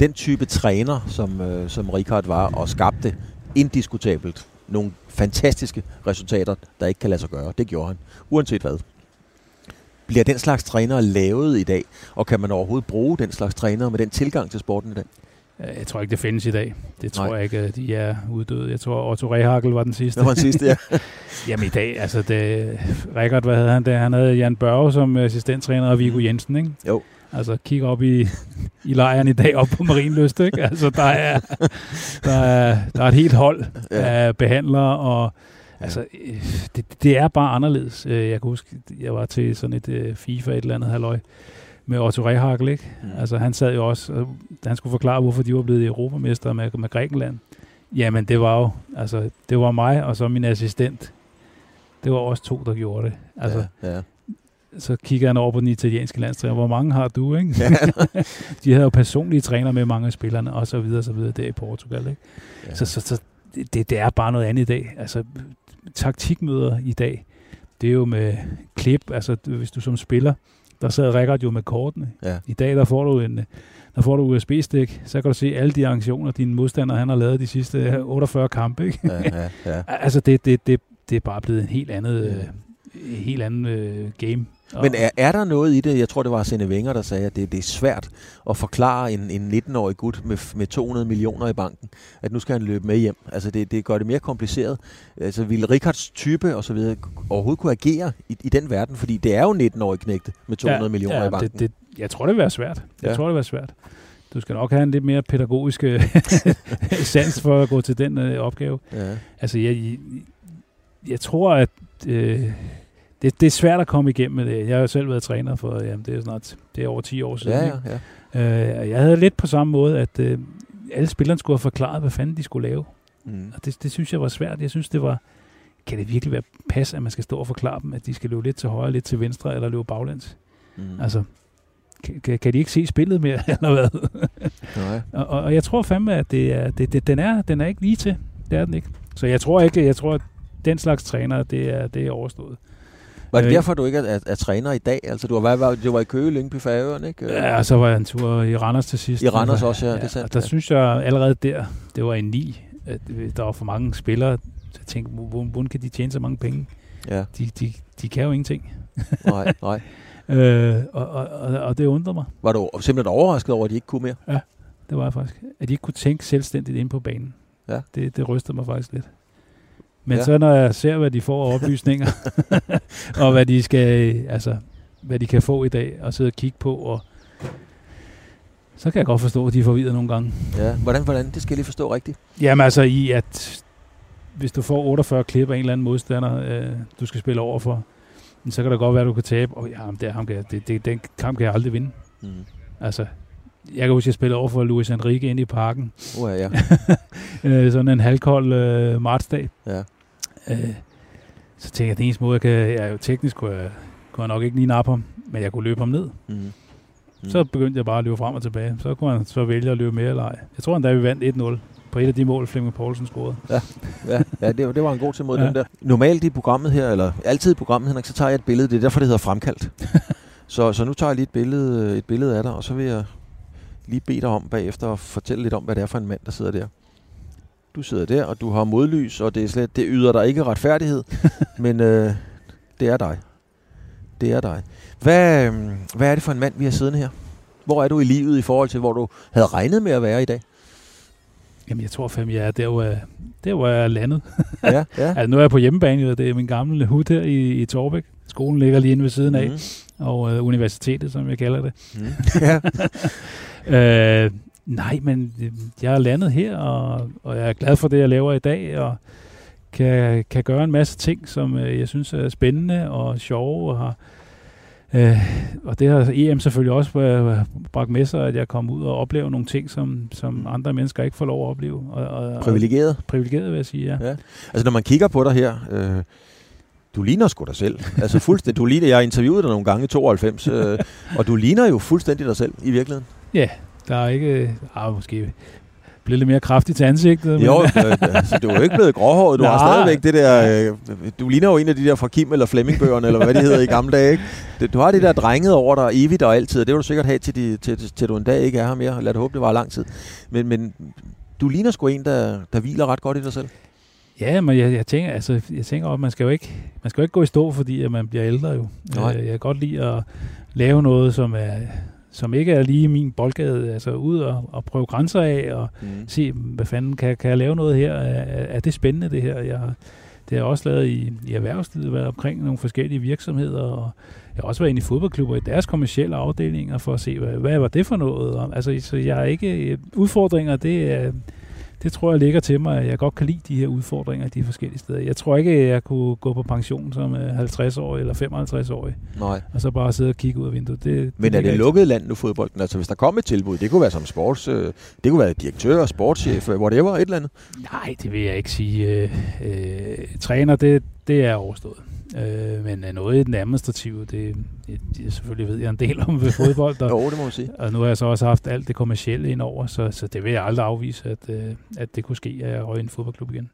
Den type træner, som, øh, som Richard var, og skabte indiskutabelt nogle fantastiske resultater, der ikke kan lade sig gøre. Det gjorde han, uanset hvad. Bliver den slags trænere lavet i dag? Og kan man overhovedet bruge den slags trænere med den tilgang til sporten i dag? Jeg tror ikke, det findes i dag. Det tror Nej. jeg ikke, de er uddøde. Jeg tror, Otto Rehagel var den sidste. Det var den sidste, ja. (laughs) Jamen i dag, altså det, Rikard, hvad havde han der? Han havde Jan Børge som assistenttræner og Viggo Jensen, ikke? Jo. Altså kig op i, i lejren i dag op på Marienlyst, ikke? Altså der er, der er, der er et helt hold ja. af behandlere og Altså, øh, det, det er bare anderledes. Øh, jeg kan huske, jeg var til sådan et uh, FIFA et eller andet halløj med Otto Rehagel, ikke? Mm. Altså, han sad jo også, da han skulle forklare, hvorfor de var blevet europamester med, med Grækenland. Jamen, det var jo, altså, det var mig og så min assistent. Det var os to, der gjorde det. Altså, ja, ja. så kigger han over på den italienske landstræner. Hvor mange har du, ikke? Ja. (laughs) de havde jo personlige træner med mange af spillerne, og så videre, så videre der i Portugal, ikke? Ja. Så, så, så det, det er bare noget andet i dag. Altså, taktikmøder i dag, det er jo med klip, altså hvis du som spiller, der sad Rikard jo med kortene. Ja. I dag, der får du en der får du USB-stik, så kan du se alle de aktioner, dine modstandere han har lavet de sidste 48 kampe. Ikke? Ja, ja, ja. (laughs) altså, det, det, det, det er bare blevet en helt andet, ja. øh, helt anden øh, game. Men er, er der noget i det, jeg tror det var Arsene Wenger, der sagde, at det, det er svært at forklare en, en 19-årig gut med, med 200 millioner i banken, at nu skal han løbe med hjem. Altså det, det gør det mere kompliceret. Altså ville Rikards type og så videre overhovedet kunne agere i, i den verden, fordi det er jo 19-årig knægte med 200 ja, millioner ja, i banken. Det, det, jeg tror, det vil være svært. Jeg ja. tror, det vil være svært. Du skal nok have en lidt mere pædagogisk (laughs) sans for at gå til den øh, opgave. Ja. Altså, jeg, jeg tror, at øh, det, det er svært at komme igennem med det. Jeg har selv været træner for, jamen, det er snart det er over 10 år siden. Ja, ja, ja. Øh, jeg havde lidt på samme måde, at øh, alle spillerne skulle have forklaret, hvad fanden de skulle lave. Mm. Og det, det synes jeg var svært. Jeg synes, det var, kan det virkelig være pas, at man skal stå og forklare dem, at de skal løbe lidt til højre, lidt til venstre, eller løbe baglæns? Mm. Altså, kan, kan de ikke se spillet mere, (laughs) eller hvad? Nej. og, og, jeg tror fandme, at det er, det, det, den, er, den er ikke lige til. Det er den ikke. Så jeg tror ikke, jeg tror, at den slags træner, det er, det er overstået. Var det øh, derfor, du ikke er, er, er træner i dag? Altså, du var, var, du var i Køge, Lyngby, Færøerne, ikke? Ja, og så var jeg en tur i Randers til sidst. I Randers også, ja. ja det er sandt, der ja. synes jeg allerede der, det var en ni, at der var for mange spillere. Jeg tænkte, hvordan kan de tjene så mange penge? Ja. De, de, de kan jo ingenting. nej, nej. (laughs) Øh, og, og, og, og det undrer mig. Var du simpelthen overrasket over, at de ikke kunne mere? Ja, det var jeg faktisk. At de ikke kunne tænke selvstændigt ind på banen. Ja. Det, det rystede mig faktisk lidt. Men ja. så når jeg ser, hvad de får af oplysninger, (laughs) og hvad de skal, altså, hvad de kan få i dag, og sidde og kigge på, og så kan jeg godt forstå, at de får videre nogle gange. Ja, hvordan, hvordan? Det skal jeg lige forstå rigtigt. Jamen altså i, at hvis du får 48 klip af en eller anden modstander, øh, du skal spille over for, så kan det godt være, at du kan tabe. Og ja, det, er ham, det, det, den kamp kan jeg aldrig vinde. Mm. Altså, jeg kan huske, at jeg spillede over for Luis Enrique ind i parken. Uh, ja. (laughs) Øh, sådan en halvkold øh, martsdag. Ja. Øh, så tænkte jeg, at den eneste måde, jeg kan... Jeg jo teknisk kunne jeg, kunne jeg nok ikke lige nappe ham, men jeg kunne løbe ham ned. Mm. Mm. Så begyndte jeg bare at løbe frem og tilbage. Så kunne han så vælge at løbe mere eller ej. Jeg tror endda, vi vandt 1-0 på et af de mål, Flemming Poulsen scorede. Ja, ja, ja det, det var en god til mod ja. den der. Normalt i programmet her, eller altid i programmet, Henrik, så tager jeg et billede. Det er derfor, det hedder fremkaldt. (laughs) så, så nu tager jeg lige et billede, et billede af dig, og så vil jeg lige bede dig om bagefter at fortælle lidt om, hvad det er for en mand, der sidder der. Du sidder der, og du har modlys, og det, er slet, det yder dig ikke retfærdighed, (laughs) men øh, det er dig. Det er dig. Hvad, øh, hvad er det for en mand, vi har siddende her? Hvor er du i livet i forhold til, hvor du havde regnet med at være i dag? Jamen, jeg tror fandme, jeg er der, hvor jeg, der, hvor jeg er landet. (laughs) Ja, ja. altså, nu er jeg på hjemmebane, og det er min gamle hud her i, i Torbæk. Skolen ligger lige inde ved siden af, mm. og øh, universitetet, som jeg kalder det. Mm. Ja. (laughs) øh, nej, men øh, jeg er landet her, og, og jeg er glad for det, jeg laver i dag, og kan, kan gøre en masse ting, som øh, jeg synes er spændende og sjove, og har Øh, og det har EM selvfølgelig også bragt med sig, at jeg kom ud og opleve nogle ting, som, som andre mennesker ikke får lov at opleve. Og, og, privilegeret? Privilegeret, vil jeg sige, ja. ja. Altså, når man kigger på dig her, øh, du ligner sgu dig selv. Altså, fuldstændig, du ligner, jeg har interviewet dig nogle gange i 92, øh, og du ligner jo fuldstændig dig selv i virkeligheden. Ja, der er ikke... Ah, måske blevet lidt mere kraftig til ansigtet. Men... Jo, øh, altså, du er jo ikke blevet gråhåret. Du Nej. har stadigvæk det der... Øh, du ligner jo en af de der fra Kim eller Flemming-bøgerne, eller hvad de hedder i gamle dage. Ikke? Du har det der drenget over dig evigt og altid, og det vil du sikkert have, til, de, til, til, til du en dag ikke er her mere. Lad det håbe, det var lang tid. Men, men du ligner sgu en, der, der hviler ret godt i dig selv. Ja, men jeg, jeg tænker, altså, jeg tænker at man skal jo ikke, man skal jo ikke gå i stå, fordi at man bliver ældre jo. Nej. Jeg, jeg kan godt lide at lave noget, som er som ikke er lige min boldgade, altså ud og, og prøve grænser af og mm. se, hvad fanden, kan, kan jeg lave noget her? Er, er det spændende det her? Jeg, det har jeg også lavet i, i erhvervslivet, været omkring nogle forskellige virksomheder, og jeg har også været inde i fodboldklubber i deres kommersielle afdelinger for at se, hvad, hvad var det for noget? Og, altså, så jeg er ikke, udfordringer, det er, det tror jeg ligger til mig, at jeg godt kan lide de her udfordringer de forskellige steder. Jeg tror ikke, at jeg kunne gå på pension som 50-årig eller 55-årig, Nej. og så bare sidde og kigge ud af vinduet. Det, Men det er det lukket land nu, fodbolden? Altså, hvis der kom et tilbud, det kunne være som sports, øh, det kunne være direktør, sportschef, øh, whatever, et eller andet. Nej, det vil jeg ikke sige. Øh, øh, træner, det, det er overstået. Øh, men øh, noget i den administrative, det, det, det selvfølgelig ved jeg en del om ved fodbold. Og, (laughs) Jo, det må man sige. og nu har jeg så også haft alt det kommercielle ind over, så, så det vil jeg aldrig afvise, at, øh, at det kunne ske, at jeg røg i en fodboldklub igen.